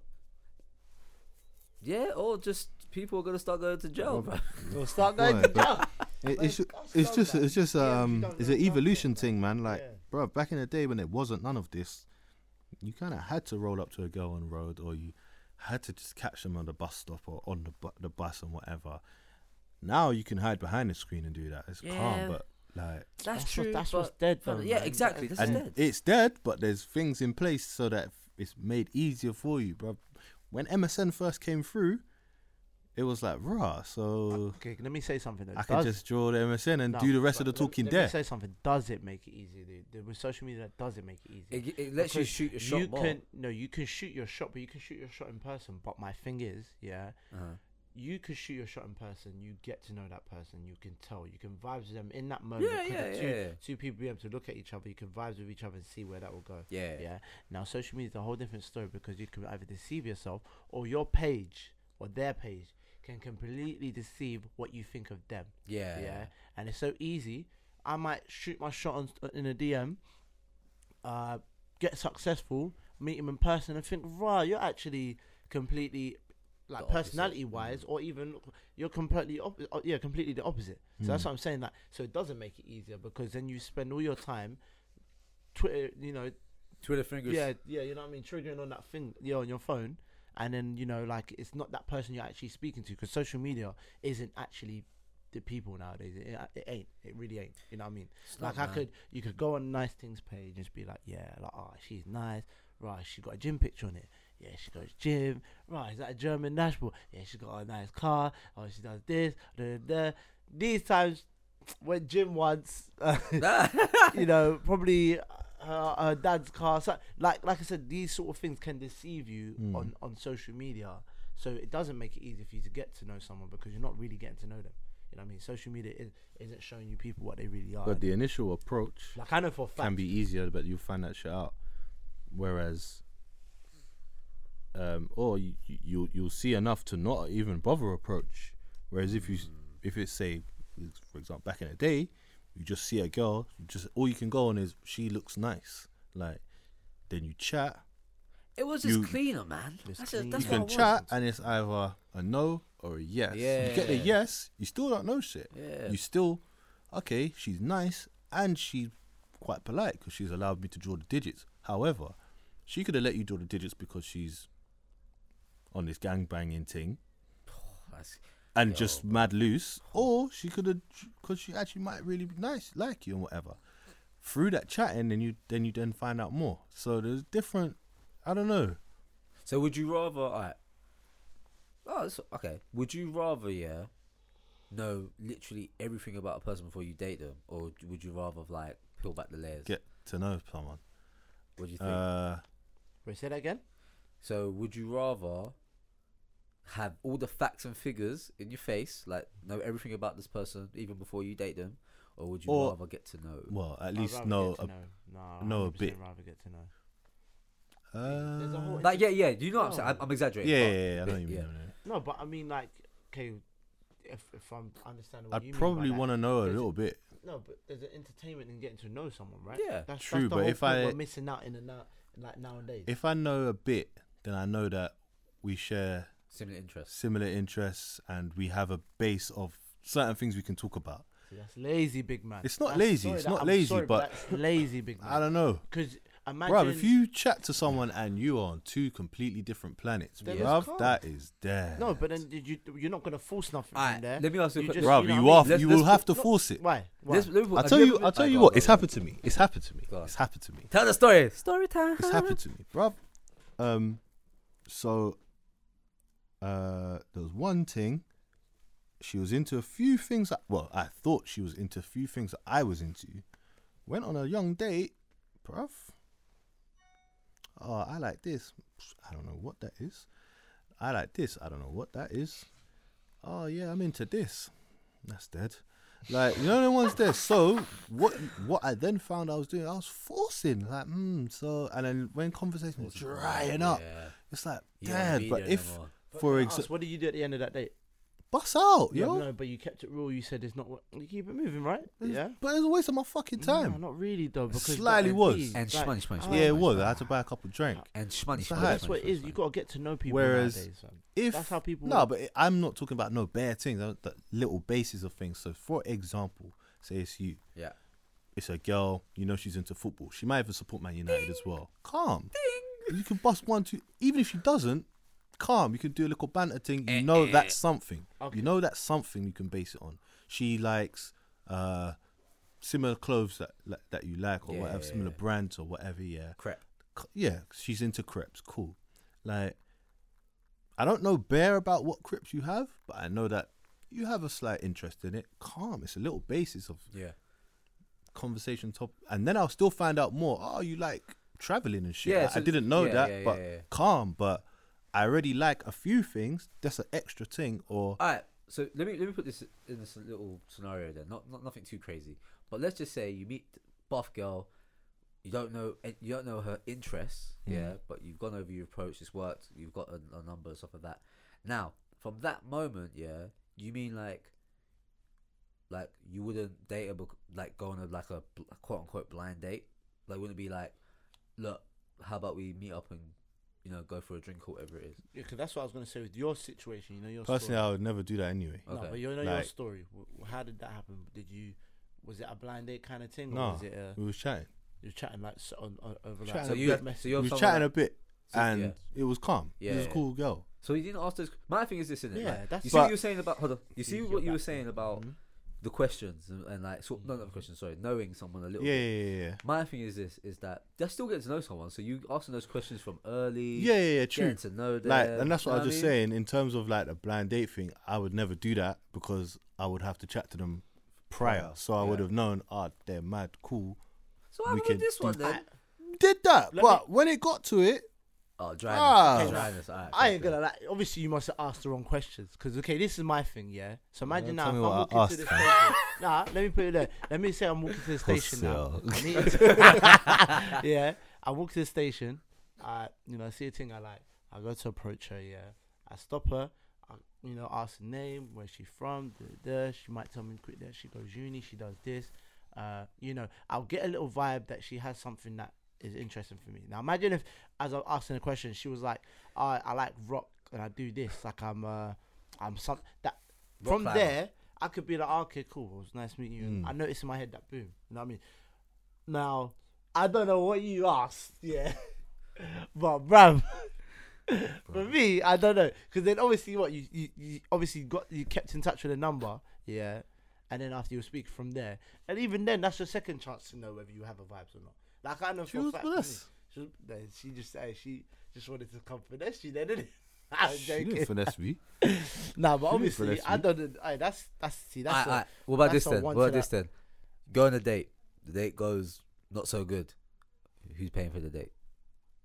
yeah, or just people are gonna start going to jail, bro.
We'll start
Boy,
going to
but-
jail.
It, it's it's just
bad.
it's just
Yeah, if you
um
don't
it's an evolution
man.
thing, man. Like,
Yeah.
bro, back in the day when it wasn't none of this, you kind of had to roll up to a girl on the road, or you had to just catch them on the bus stop or on the bu- the bus and whatever. Now you can hide behind the screen and do that. It's
Yeah.
calm, but like,
That's,
That's
true.
what- that's what's dead,
but
though,
yeah,
man.
exactly.
That-
This is
and
dead.
it's dead, but there's things in place so that it's made easier for you, bro. When MSN first came through, it was like raw. So
Okay, let me say something. Though.
I could
Does-
just draw the MSN and
No,
do the rest of the talking
let
there.
me say something. Does it make it easier, dude? The- With social media, does it make it easy.
It, it lets you shoot your shot
you
more.
can no, you can shoot your shot, but you can shoot your shot in person. But my thing is, yeah,
Uh-huh.
you can shoot your shot in person. You get to know that person. You can tell. You can vibe with them in that moment.
Yeah,
'cause
yeah,
two,
yeah.
two people be able to look at each other. You can vibe with each other and see where that will go.
Yeah.
Yeah. Now, social media is a whole different story because you can either deceive yourself or your page or their page can completely deceive what you think of them.
Yeah.
Yeah. And it's so easy. I might shoot my shot on, in a DM, uh, get successful, meet him in person, and think, wow, you're actually completely, like personality wise, or even you're completely, op- uh, yeah, completely the opposite. So that's
Hmm.
what I'm saying. That so it doesn't make it easier because then you spend all your time, Twitter, you know,
Twitter fingers.
yeah, yeah, you know what I mean, triggering on that thing, yeah, on your phone, and then you know, like it's not that person you're actually speaking to because social media isn't actually the people nowadays. It, uh, it ain't. It really ain't. You know what I mean?
It's
like I could, you could go on nice things page and just be like, yeah, like oh, she's nice. Right, she got a gym picture on it. Yeah, she goes gym. Right, is that a German dashboard? Yeah, she got a nice car. Oh, she does this. Da, da. These times when Jim wants, you know, probably uh, her, her dad's car. So, like, like I said, these sort of things can deceive you
Mm.
on on social media. So it doesn't make it easy for you to get to know someone because you're not really getting to know them. You know what I mean? Social media is, isn't showing you people what they really are.
But the initial approach
like I know for a fact.
can be easier, but you'll find that shit out. Whereas, um, or you, you you'll see enough to not even bother approach. Whereas if you if it's say, for example, back in the day, you just see a girl, you just all you can go on is she looks nice, like then you chat.
It was just
You-
cleaner, man.
Just
That's, a, that's
you can chat, and it's either a no or a yes. You get the yes, you still don't know shit.
Yeah.
You still, okay, she's nice and she's quite polite because she's allowed me to draw the digits. However, she could have let you draw the digits because she's on this gang banging thing
That's-
and
Yo.
just mad loose, or she could have because she actually might really be nice, like you and whatever. Through that chatting, then you then you then find out more. So there's different. I don't know.
So would you rather? Alright. Oh, that's, okay. Would you rather, yeah, know literally everything about a person before you date them, or would you rather like peel back the layers?
Get to know someone.
what do you think?
Uh,
Wait, say that again.
so would you rather have all the facts and figures in your face, like know everything about this person even before you date them, or would you
Or-
rather get to know?
well, at
I'd
least know.
get to
A,
know. No,
know a
100%
bit.
Rather get to know.
uh,
There's a whole-
Like yeah, yeah. You know what I'm saying? I'm, I'm exaggerating.
yeah,
but-
yeah, yeah, I know what you
yeah.
mean. I know.
No, but I mean, like, okay, if if I'm understanding what you
I'd
mean
probably
by
want to know a
there's-
little bit.
No, but there's an entertainment in getting to know someone, right?
Yeah.
that's
True,
That's the
but
whole
if
point
I-
we're missing out in the now, like nowadays.
If I know a bit, then I know that we share
Similar interests.
similar interests and we have a base of certain things we can talk about.
See, that's lazy, big man.
It's not
That's-
lazy,
sorry
it's not
I'm
lazy,
sorry,
but-
that's lazy, big man.
I don't know.
Because imagine,
Bruv, if you chat to someone and you are on two completely different planets,
Then
bruv,
calm.
that is dead.
no, but then you you're not gonna force nothing
Alright,
from there.
let me ask you a
You
question.
just-
bruv,
you know
you,
what I
are,
mean? Let's-
you
let's
will
put-
have to
no,
force it.
Why? Why?
Let's- let me
I'll tell
you
you. I'll tell you what. It's happened to me. It's happened to me. It's happened to me.
Tell the story. Story time.
It's happened to me, bruv. Um, so, uh, there was one thing. She was into a few things. That, well, I thought she was into a few things that I was into. Went on a young date, bruv. Oh, I like this. I don't know what that is. I like this. I don't know what that is. Oh yeah, I'm into this. That's dead. Like you know the ones there. So what? What I then found I was doing, I was forcing. Like, hmm. So and then when conversation was drying up,
Yeah.
it's like, dad. But if,
no.
But
for example,
what did you do at the end of that date?
bust out,
Yeah,
yo.
no, but you kept it real. You said it's not. what- You keep it moving, right?
It's-
Yeah.
But it's a waste of my fucking time.
No, not really though. Because
Slightly
that
was.
MP,
And
like-
shmoney, shmoney, shmoney.
yeah, it was. I had to buy a couple drink.
And shmoney,
So
shmoney,
how-
That's
shmoney,
what it is.
shmoney.
You gotta get to know people
Whereas
nowadays. fam.
If
That's how people.
No, but I'm not talking about no bare things. uh, The little basis of things. So, for example, say it's you.
Yeah.
It's a girl. You know she's into football. She might even support Man United as well. Calm. You can bust one, two. Even if she doesn't, calm. You can do a little banter thing. You know that's something.
Okay.
You know that's something you can base it on. She likes uh similar clothes that that, that you like or
Yeah,
whatever,
yeah,
similar
yeah.
brands or whatever. Yeah
Crap.
yeah, she's into crepes. Cool. Like, I don't know bare about what crepes you have, but I know that you have a slight interest in it. Calm. It's a little basis of
Yeah.
conversation top, and then I'll still find out more. Oh, you like traveling and shit.
Yeah,
Like, I didn't know that, but calm. But I already like a few things. That's an extra thing. Or
All right. So let me let me put this in this little scenario then. Not not nothing too crazy, but let's just say you meet buff girl. You don't know eh, you don't know her interests, yeah. But you've gone over your approach. It's worked. You've got a, a number and stuff like that. Now, from that moment, yeah, you mean like, like you wouldn't date a bec- like go on a like a bl- quote unquote blind date. Like, wouldn't it be like, look, how about we meet up and, you know, go for a drink or whatever it is.
Yeah, because that's what I was gonna say with your situation. You know your
personally,
story.
I would never do that anyway.
No,
Okay.
but you know your
Like-
story. W- How did that happen? Did you? Was it a blind date kind of thing, or
No,
was it a,
we was chatting.
you were chatting like s- on, on over like
Chatting
So
a
you,
bit.
message?
so you're
we was
someone
chatting
that-
a bit,
so-
and
yeah.
it was calm.
Yeah,
she was
yeah.
a cool girl.
So you didn't ask those. My thing is this, isn't it?
Yeah,
Like,
that's-
you see what
But-
you were saying about. Hold on. You see what you were saying about
Mhm.
The questions and, and like sort no not the questions. Sorry, knowing someone a little.
Yeah,
bit.
yeah, yeah, yeah.
My thing is this: is that they're still getting to know someone. So you asking those questions from early.
Yeah, yeah, yeah, true.
Getting to know them.
like and that's what I was just
mean?
saying in terms of like a blind date thing I would never do that because I would have to chat to them prior
Prior,
so I would have known ah they're mad cool
So I'm
we can
this one
do
then.
did that
Let
but when it got to it
Oh, dryness. Dryness. alright,
I ain't gonna like. Obviously, you must have asked the wrong questions. Because okay, this is my thing, yeah. So imagine now if I'm walking to the station. nah, let me put it there. Let me say I'm walking to the station now. Yeah, I walk to the station. I, you know, I see a thing I like. I go to approach her. Yeah, I stop her. I, you know, ask the name, where she from. Da. She might tell me quick that she goes uni. She does this. Uh, you know, I'll get a little vibe that she has something that is interesting for me. Now imagine if, as I'm asking the question, she was like, "I I like rock and I do this. Like I'm uh I'm some that."
Rock
from
climber.
there, I could be like, "Oh, "Okay, cool. It was nice meeting you."
Mm.
I noticed in my head that boom. You know what I mean? Now, I don't know what you asked, yeah, but bruv, for me, I don't know, because then obviously what you, you you obviously got you kept in touch with a number, yeah, and then after you speak from there, and even then, that's your second chance to know whether you have a vibes or not. Like I know
she
for a
was
fact
with
for she, was- no, she just said she just wanted to come finesse you, then didn't it? I'm
she didn't
joking.
finesse me
Nah, but
She didn't
obviously, I don't. Aye, that's that's see that's.
Alright,
a-
alright. What about
that's
this
a
then? What about this then? Go on a date. The date goes not so good. Who's paying for the date?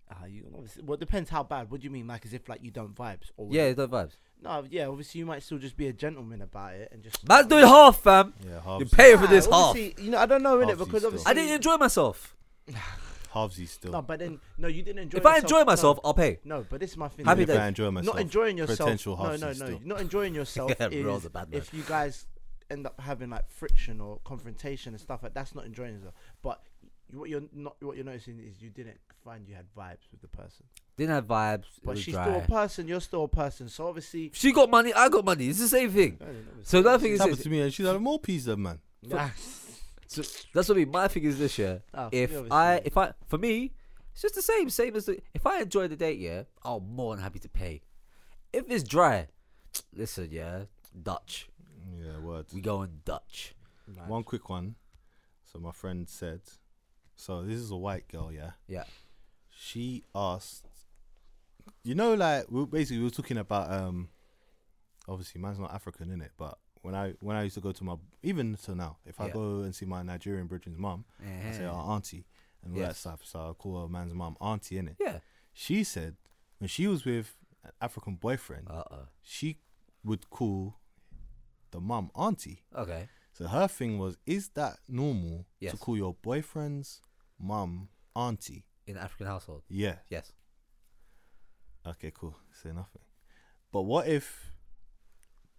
Ah, you obviously, well, it depends how bad. What do you mean, like as if like you don't vibes? Or what-
don't vibes.
No, yeah. Obviously, you might still just be a gentleman about it and just.
Man's doing half, fam.
yeah half.
You're
halves,
paying for this half.
You know, I don't know in it
Halvesy
because
still.
obviously
I didn't enjoy myself.
halvesy still
No, but then no, you didn't enjoy.
If I
yourself-
enjoy
no,
myself, I'll pay.
No, but this is my thing.
Happy
if
days.
I enjoy myself
Not enjoying yourself.
potential
No, no,
halvesy
no.
still.
Not enjoying yourself
Yeah,
is
Ro's a bad man.
if you guys end up having like friction or confrontation and stuff like that's not enjoying yourself. But you- what you're not what you're noticing is you didn't find you had vibes with the person.
Didn't have vibes. It
But she's
dry.
still a person. You're still a person. So obviously.
She got money. I got money. It's the same thing. So that thing
It's
is,
happened to me and she's had more pizza man
Nah.
So that's what I mean. My thing is this year.
Ah,
if
obviously.
I, if I, for me, it's just the same. Same as the, if I enjoy the date, yeah, I'm more than happy to pay. If it's dry, listen, yeah, Dutch.
yeah words
We go in Dutch.
Nah.
one quick one so my friend said so this is a white girl yeah
Yeah.
she asked you know like we basically we were talking about um obviously man's not african in it but when i when i used to go to my even to now if i
Yeah.
go and see my nigerian brethren's mum i say
Eh.
oh, auntie and all that stuff so i call her man's mum auntie in it
Yeah.
she said when she was with an african boyfriend
Uh oh.
she would call the mum auntie
Okay.
so her thing was is that normal
Yes.
to call your boyfriend's mum auntie
In an African household.
yeah
Yes.
Okay, cool. Say nothing. But what if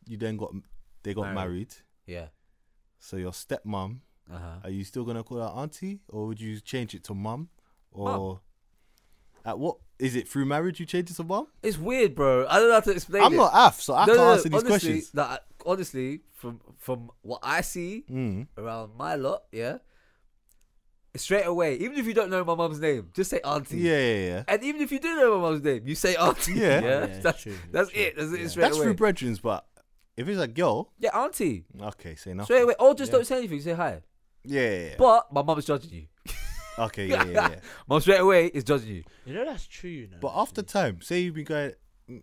you then got they got
Married.
married.
Yeah.
So your stepmom,
Uh huh.
are you still gonna call her auntie, or would you change it to mum, or
Mum.
at what is it through marriage you change it to mum?
It's weird, bro. I don't know how to explain
I'm
it.
not AF, so I
No,
can't
no, no,
answer these
honestly,
questions.
Like, honestly, from from what I see
Mm.
around my lot, yeah, straight away. Even if you don't know my mum's name, just say auntie.
Yeah, yeah, yeah.
And even if you do know my mum's name, you say auntie.
Yeah.
yeah.
it's
that's
true,
that's
true.
it. That's it.
Yeah.
Straight
That's
away.
through brethrens, but if it's a girl,
yeah, auntie.
okay, say nothing.
Straight away. Or just
Yeah.
don't say anything. Say hi.
Yeah, yeah, yeah.
But my mum's judging you.
okay, yeah, yeah, yeah.
Mum straight away is judging you.
You know that's true. You know.
But after time, say you've been going,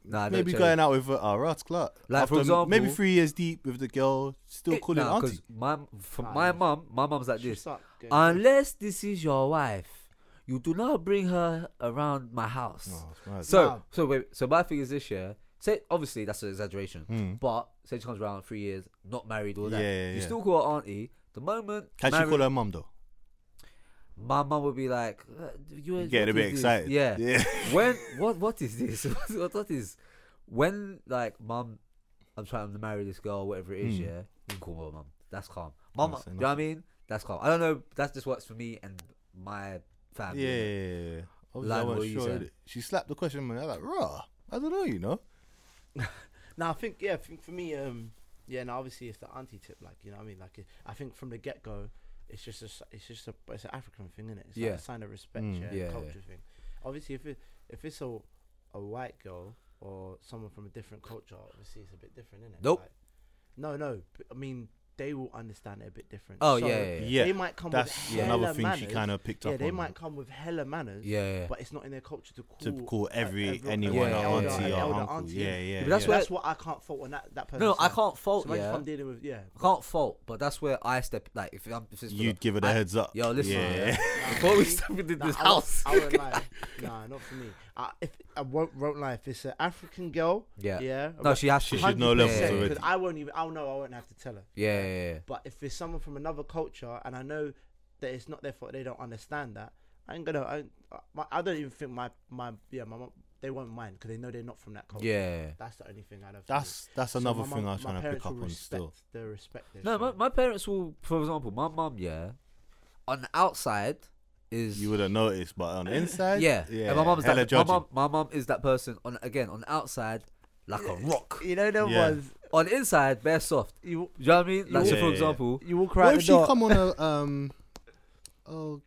Nah,
maybe
change.
going out with a uh, Rats Clark.
Like, for
After maybe three years deep with the girl, still
It-
calling
nah,
auntie.
'cause my for
Nah,
my
yeah.
mum, my mum's like this.
start going-
Unless this is your wife, you do not bring her around my house.
Oh.
So,
Nah.
so wait. So my thing is this year. Say obviously that's an exaggeration,
Mm.
but say she comes around three years, not married, all that.
Yeah, yeah,
you
yeah.
still call her auntie. The moment
Can she call her mum though?
my mum would be like, uh, "You
Getting a bit
is this?"
excited.
Yeah.
yeah.
when what what is this? what, what is when like mum? I'm trying to marry this girl, whatever it is.
Hmm.
Yeah, you can call her mum. That's calm. Mum, you know what I mean? That's calm. I don't know. That just works for me and my family.
Yeah, yeah, yeah. Obviously, I wasn't sure. She slapped the question, man. I was like, raw. I don't know, you know.
No, I think yeah, I think for me, um, yeah, no, obviously it's the anti tip, like you know, what I mean, like it, I think from the get go, it's just a, it's just a, it's an African thing, isn't it? It's like
Yeah.
a sign of respect,
Mm.
yeah,
Yeah, yeah.
culture thing. Obviously, if it if it's a a white girl or someone from a different culture, obviously it's a bit different, isn't it?
Nope.
Like, no, no, I mean they will understand it a bit different.
Oh
So,
yeah, yeah, yeah.
Yeah,
they might come
That's
with
another
hella
thing
manners.
she kind of picked
Yeah,
up
they
on.
might come with hella manners,
yeah, yeah.
but it's not in their culture to call
to call
a-
every anyone
Yeah,
an
yeah,
auntie
yeah,
an
or
elder
uncle.
auntie,
Yeah, yeah.
But that's
yeah.
where-
That's what I can't fault on that that person.
No, I can't fault.
So
yeah,
if I'm dealing with yeah.
I can't fault. But that's where I step. Like if I'm, if
You'd
the-
give it the
I-
heads up.
Yo, listen.
Yeah.
Yeah. Before we step into
nah,
this
I won't-
house.
I won't. Nah, not for me. I, if I won't, won't lie. If it's an African girl,
Yeah.
yeah,
No, she has
She
to.
should know levels already.
Because I won't even. I'll know. I won't have to tell her.
Yeah, yeah, yeah.
But if it's someone from another culture and I know that it's not their fault, they don't understand that. I ain't gonna. I, my, I don't even think my my yeah my mom they won't mind because they know they're not from that culture.
Yeah.
That's the only thing I know.
That's that's
So
another
my
thing
mum-
I was trying to pick up
will
on still.
respect The respect.
No, my, my parents will, for example, my mum, yeah, on the outside is
You would have noticed, but on the inside,
yeah,
yeah.
And my mum's
hella
that, my
judging.
mum, my mum is that person on again on the outside like a rock.
You know the
Yeah.
ones
On the inside, bare soft.
you
You know what I mean? Like so,
Yeah,
for
yeah.
example,
you walk
What
around
if
the
she
door.
come on a um? Oh,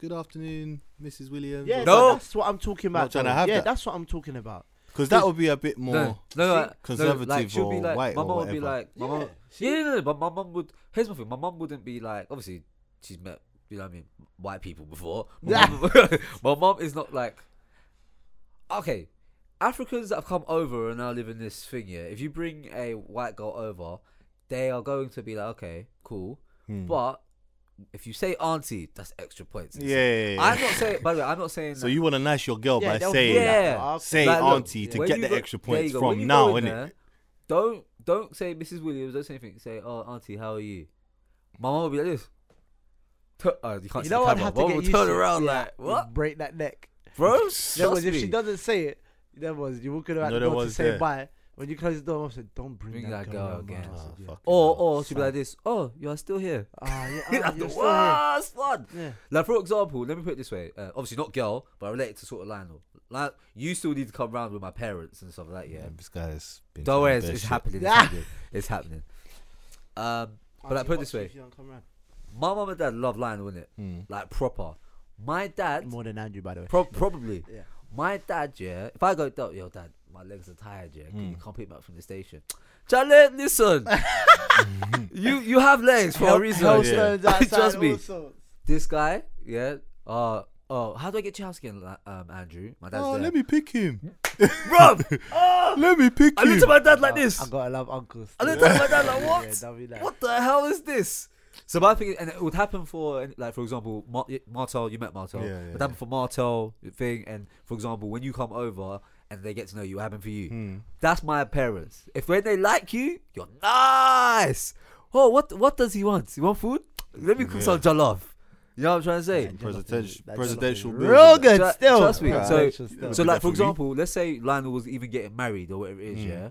good afternoon, Mrs. Williams.
Yeah,
No.
no, that's what I'm talking about.
Not trying to
though.
have
yeah,
that.
that's what I'm talking about.
because that would be a bit more.
no, no, no, like-
conservative
no, like, she'll be
or
like,
white
my
or
mum would be
whatever.
like, my
Yeah,
mum,
see?
yeah, no, no, but my mom would. Here's my thing, my mum wouldn't be like, obviously, she's met, you know what I mean, white people before. My mum, my mum is not like, okay, Africans that have come over and now live in this thing, here. If you bring a white girl over, they are going to be like, okay, cool,
Hmm.
but if you say auntie, that's extra points.
yeah, yeah, yeah.
I'm not saying. By the way, I'm not saying.
So
that-
you want to nice your girl
Yeah,
by saying.
Yeah.
I'll-
say
Like, look,
auntie to get the
go-
extra points
go.
From now,
go in
innit?
there, Don't don't say Mrs. Williams. Don't say anything. Say, oh, auntie, how are you? My mom will be like this. Tu- oh, you can't
You
see
know
the
what? I'd
camera.
have to get used
turn
to.
around
Yeah,
like, what,
Break that neck.
bro?
There was if she doesn't say it. There was you walking around
No,
the
there
door to say
there.
bye. When you close the door, I said, "Don't bring,
Bring
that,
that
girl,
girl again.
house."
Oh,
Yeah.
Or or she'll be like this. Oh, you are still here.
Ah, yeah, ah,
That's the
you're here.
worst one.
Yeah.
Like for example, let me put it this way. Uh, obviously not girl, but I relate it to sort of Lionel. Like you still need to come round with my parents and stuff like that. Yeah.
Yeah, this guy's been.
Don't worry, it's, it's happening. It's happening. It's happening. Um, But, like,
Auntie,
put it
what's
this way.
If you don't come round?
my mum and dad love Lionel, innit?
Hmm.
Like proper. My dad,
More than Andrew, by the way.
pro- probably.
Yeah.
My dad, yeah. If I go, "Dad, yo, dad, my legs are tired, yeah. Can you
Mm.
come pick me up from the station? Charlie, listen. you you have legs for a reason.
Hailstones outside,
Trust me.
all sorts.
This guy, yeah. Uh, oh, how do I get your house again, like, um, Andrew? My dad's
Oh,
there.
let me pick him.
Bro,
Let me pick him.
I looked
him.
at my dad like this.
I gotta love uncles.
I looked at my dad like, what?
yeah, be that.
What the hell is this? So my thing, and it would happen for, like for example, Mar- Martel. You met Martel.
Yeah,
it
yeah,
would happen for Martel thing, and for example, when you come over and they get to know you, what happened for you?
Hmm.
That's my parents. If when they like you, you're nice. Oh, what what does he want? You want food? Let me cook
Yeah.
some jollof. You know what I'm trying to say?
Yeah,
Presidential- presidential
jollof. Real good
Tru-
still.
trust me, so-
Presidential.
So, like for
for
example, let's say Lionel was even getting married or whatever it is,
Mm.
yeah.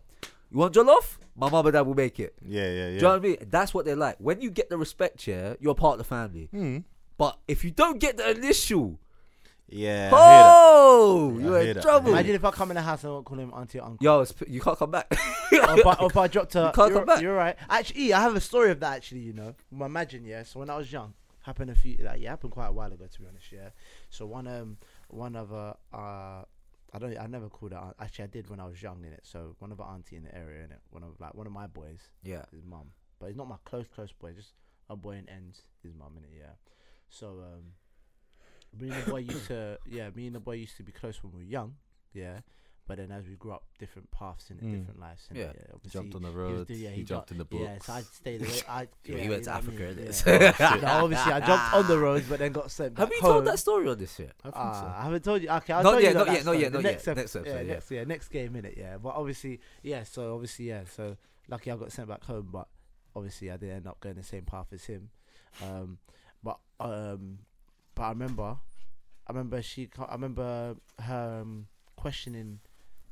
You want jollof? My mum and dad will make it.
Yeah, yeah, yeah.
Do you know what I mean? That's what they're like. When you get the respect, yeah, you're part of the family.
Hmm.
But if you don't get the initial,
Yeah. I hear that.
oh,
I
you're in
that.
trouble.
Imagine if I come in the house and I won't call him auntie or uncle.
Yo, it's, you can't come back.
or, if I, or if I dropped her,
You can't
you're,
come back.
You're right. Actually, I have a story of that. Actually, you know, My imagine yeah. So when I was young, happened a few like yeah, happened quite a while ago to be honest. Yeah. So one um one of uh, uh I don't I never called her. aunt- Actually, I did when I was young in it. So one of our auntie in the area in it. One of like one of my boys,
yeah.
his mum, but he's not my close close boy. Just a boy in ends, his mum in it. Yeah. So um, me and the boy used to yeah, me and the boy used to be close when we were young. Yeah. But then as we grew up, different paths in
Mm.
different lives. innit?
Yeah.
yeah
Jumped on the
he
road.
do- yeah,
he, jumped in the books.
yeah, so I stayed away. I,
Yeah,
yeah,
he went to
know I
Africa,
mean?
innit?
Yeah. no, obviously, I jumped on the roads, but then got sent back
Have you
home.
told that story on this yet?
I think
Ah,
so.
I haven't told you. Okay, I'll
Not
tell
yet,
you
not
that
yet, not
story.
yet,
The
not
next
yet. Next episode,
yeah,
yeah.
next, yeah, next game in it. Yeah, but obviously, yeah. So obviously, yeah. So lucky I got sent back home, but obviously I didn't end up going the same path as him. Um, but um, but I remember, I remember she. I remember her um, questioning,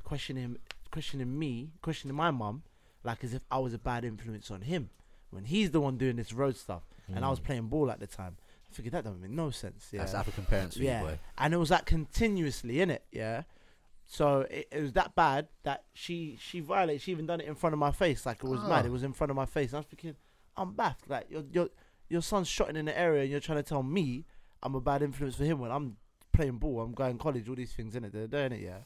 questioning, him questioning me, questioning my mum, like as if I was a bad influence on him when he's the one doing this road stuff, and I was
Mm.
playing ball at the time. I figured that doesn't make no sense. Yeah,
That's African parents
Yeah.
you, boy.
and it was like continuously in it, yeah. So it, it was that bad that she she violated. She even done it in front of my face, like it was mad.
Ah.
It was in front of my face. I was thinking, I'm baffed. Like your your your son's shotting in the area, and you're trying to tell me I'm a bad influence for him when I'm playing ball. I'm going college. All these things in it. They're doing it, yeah.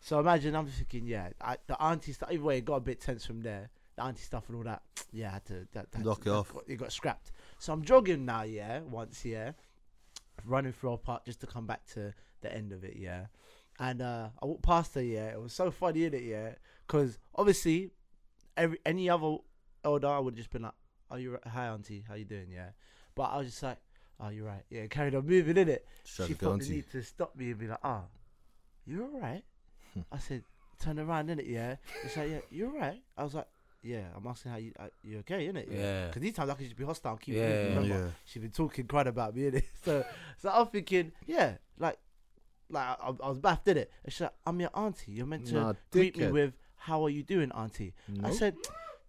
So imagine I'm thinking, yeah, I, the auntie stuff. Either way, it got a bit tense from there. The auntie stuff and all that. Yeah, I had to that, that,
Lock it off.
Got, it got scrapped. So I'm jogging now, yeah. Once, yeah running through our park just to come back to the end of it, yeah. And uh, I walked past her, yeah. It was so funny in it, yeah, because obviously, every any other elder, I would just been like, "Oh, you hi, auntie, how you doing?" Yeah, but I was just like, "Oh, you're right." Yeah, carried on moving in it. She felt the need to stop me and be like, "Oh, you're all right?" I said, "Turn around, in it, yeah." It's like, "Yeah, you're right. I was like, "Yeah." I'm asking how you, uh, you okay, innit?
Yeah.
Because these times I could just be hostile, and keep
Yeah,
moving.
yeah,
Remember,
Yeah.
she been talking quite about me, innit? So, so I'm thinking, yeah, like, like I, I was baffed, did it? And she's like, I'm your auntie. You're meant to
Nah,
greet me with, "How are you doing, auntie?" I said,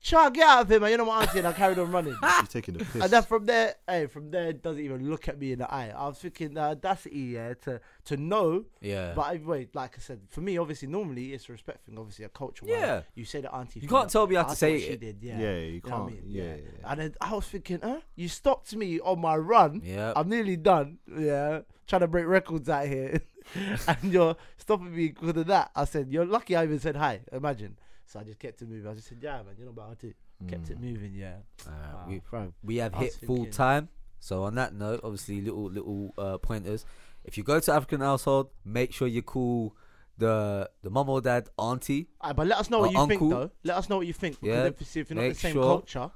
"Child, get out of here, man. You're not my auntie." And I carried on running.
You're taking the piss.
And then from there, hey, from there, it doesn't even look at me in the eye. I was thinking uh, the audacity, yeah, to to know.
Yeah.
But either way, like I said, for me, obviously, normally it's a respect thing. Obviously, a culture.
Yeah.
You say the auntie.
You can't tell me how to say
what She
it.
did,
yeah,
yeah.
you
You
can't.
I mean?
yeah,
Yeah.
yeah, yeah.
And then I was thinking, huh? You stopped me on my run.
yeah.
I'm nearly done. Yeah, trying to break records out here, and you're stopping me because of that. I said, "You're lucky." I even said hi. Imagine. So I just kept it moving. I just said, "Yeah, man, you're not about to." Kept it
Mm.
moving. Yeah.
Alright,
Wow,
we, we have hit full time. So on that note, obviously little little uh, pointers. If you go to African household, make sure you call the the mum or dad auntie.
Alright, but let us know what you think, though. Let us know what you think.
Yeah,
if, you if you're not
make
the same
sure-
culture,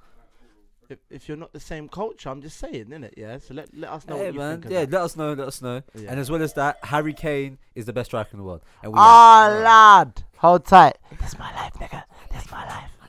if, if you're not the same culture, I'm just saying, isn't it? Yeah. So let let us know
Hey
what you
man,
think.
yeah,
that.
let us know, let us know.
Yeah.
And as well as that, Harry Kane is the best striker in the world. And we
Ah, lad, hold tight. This is my life, nigga. This is my life.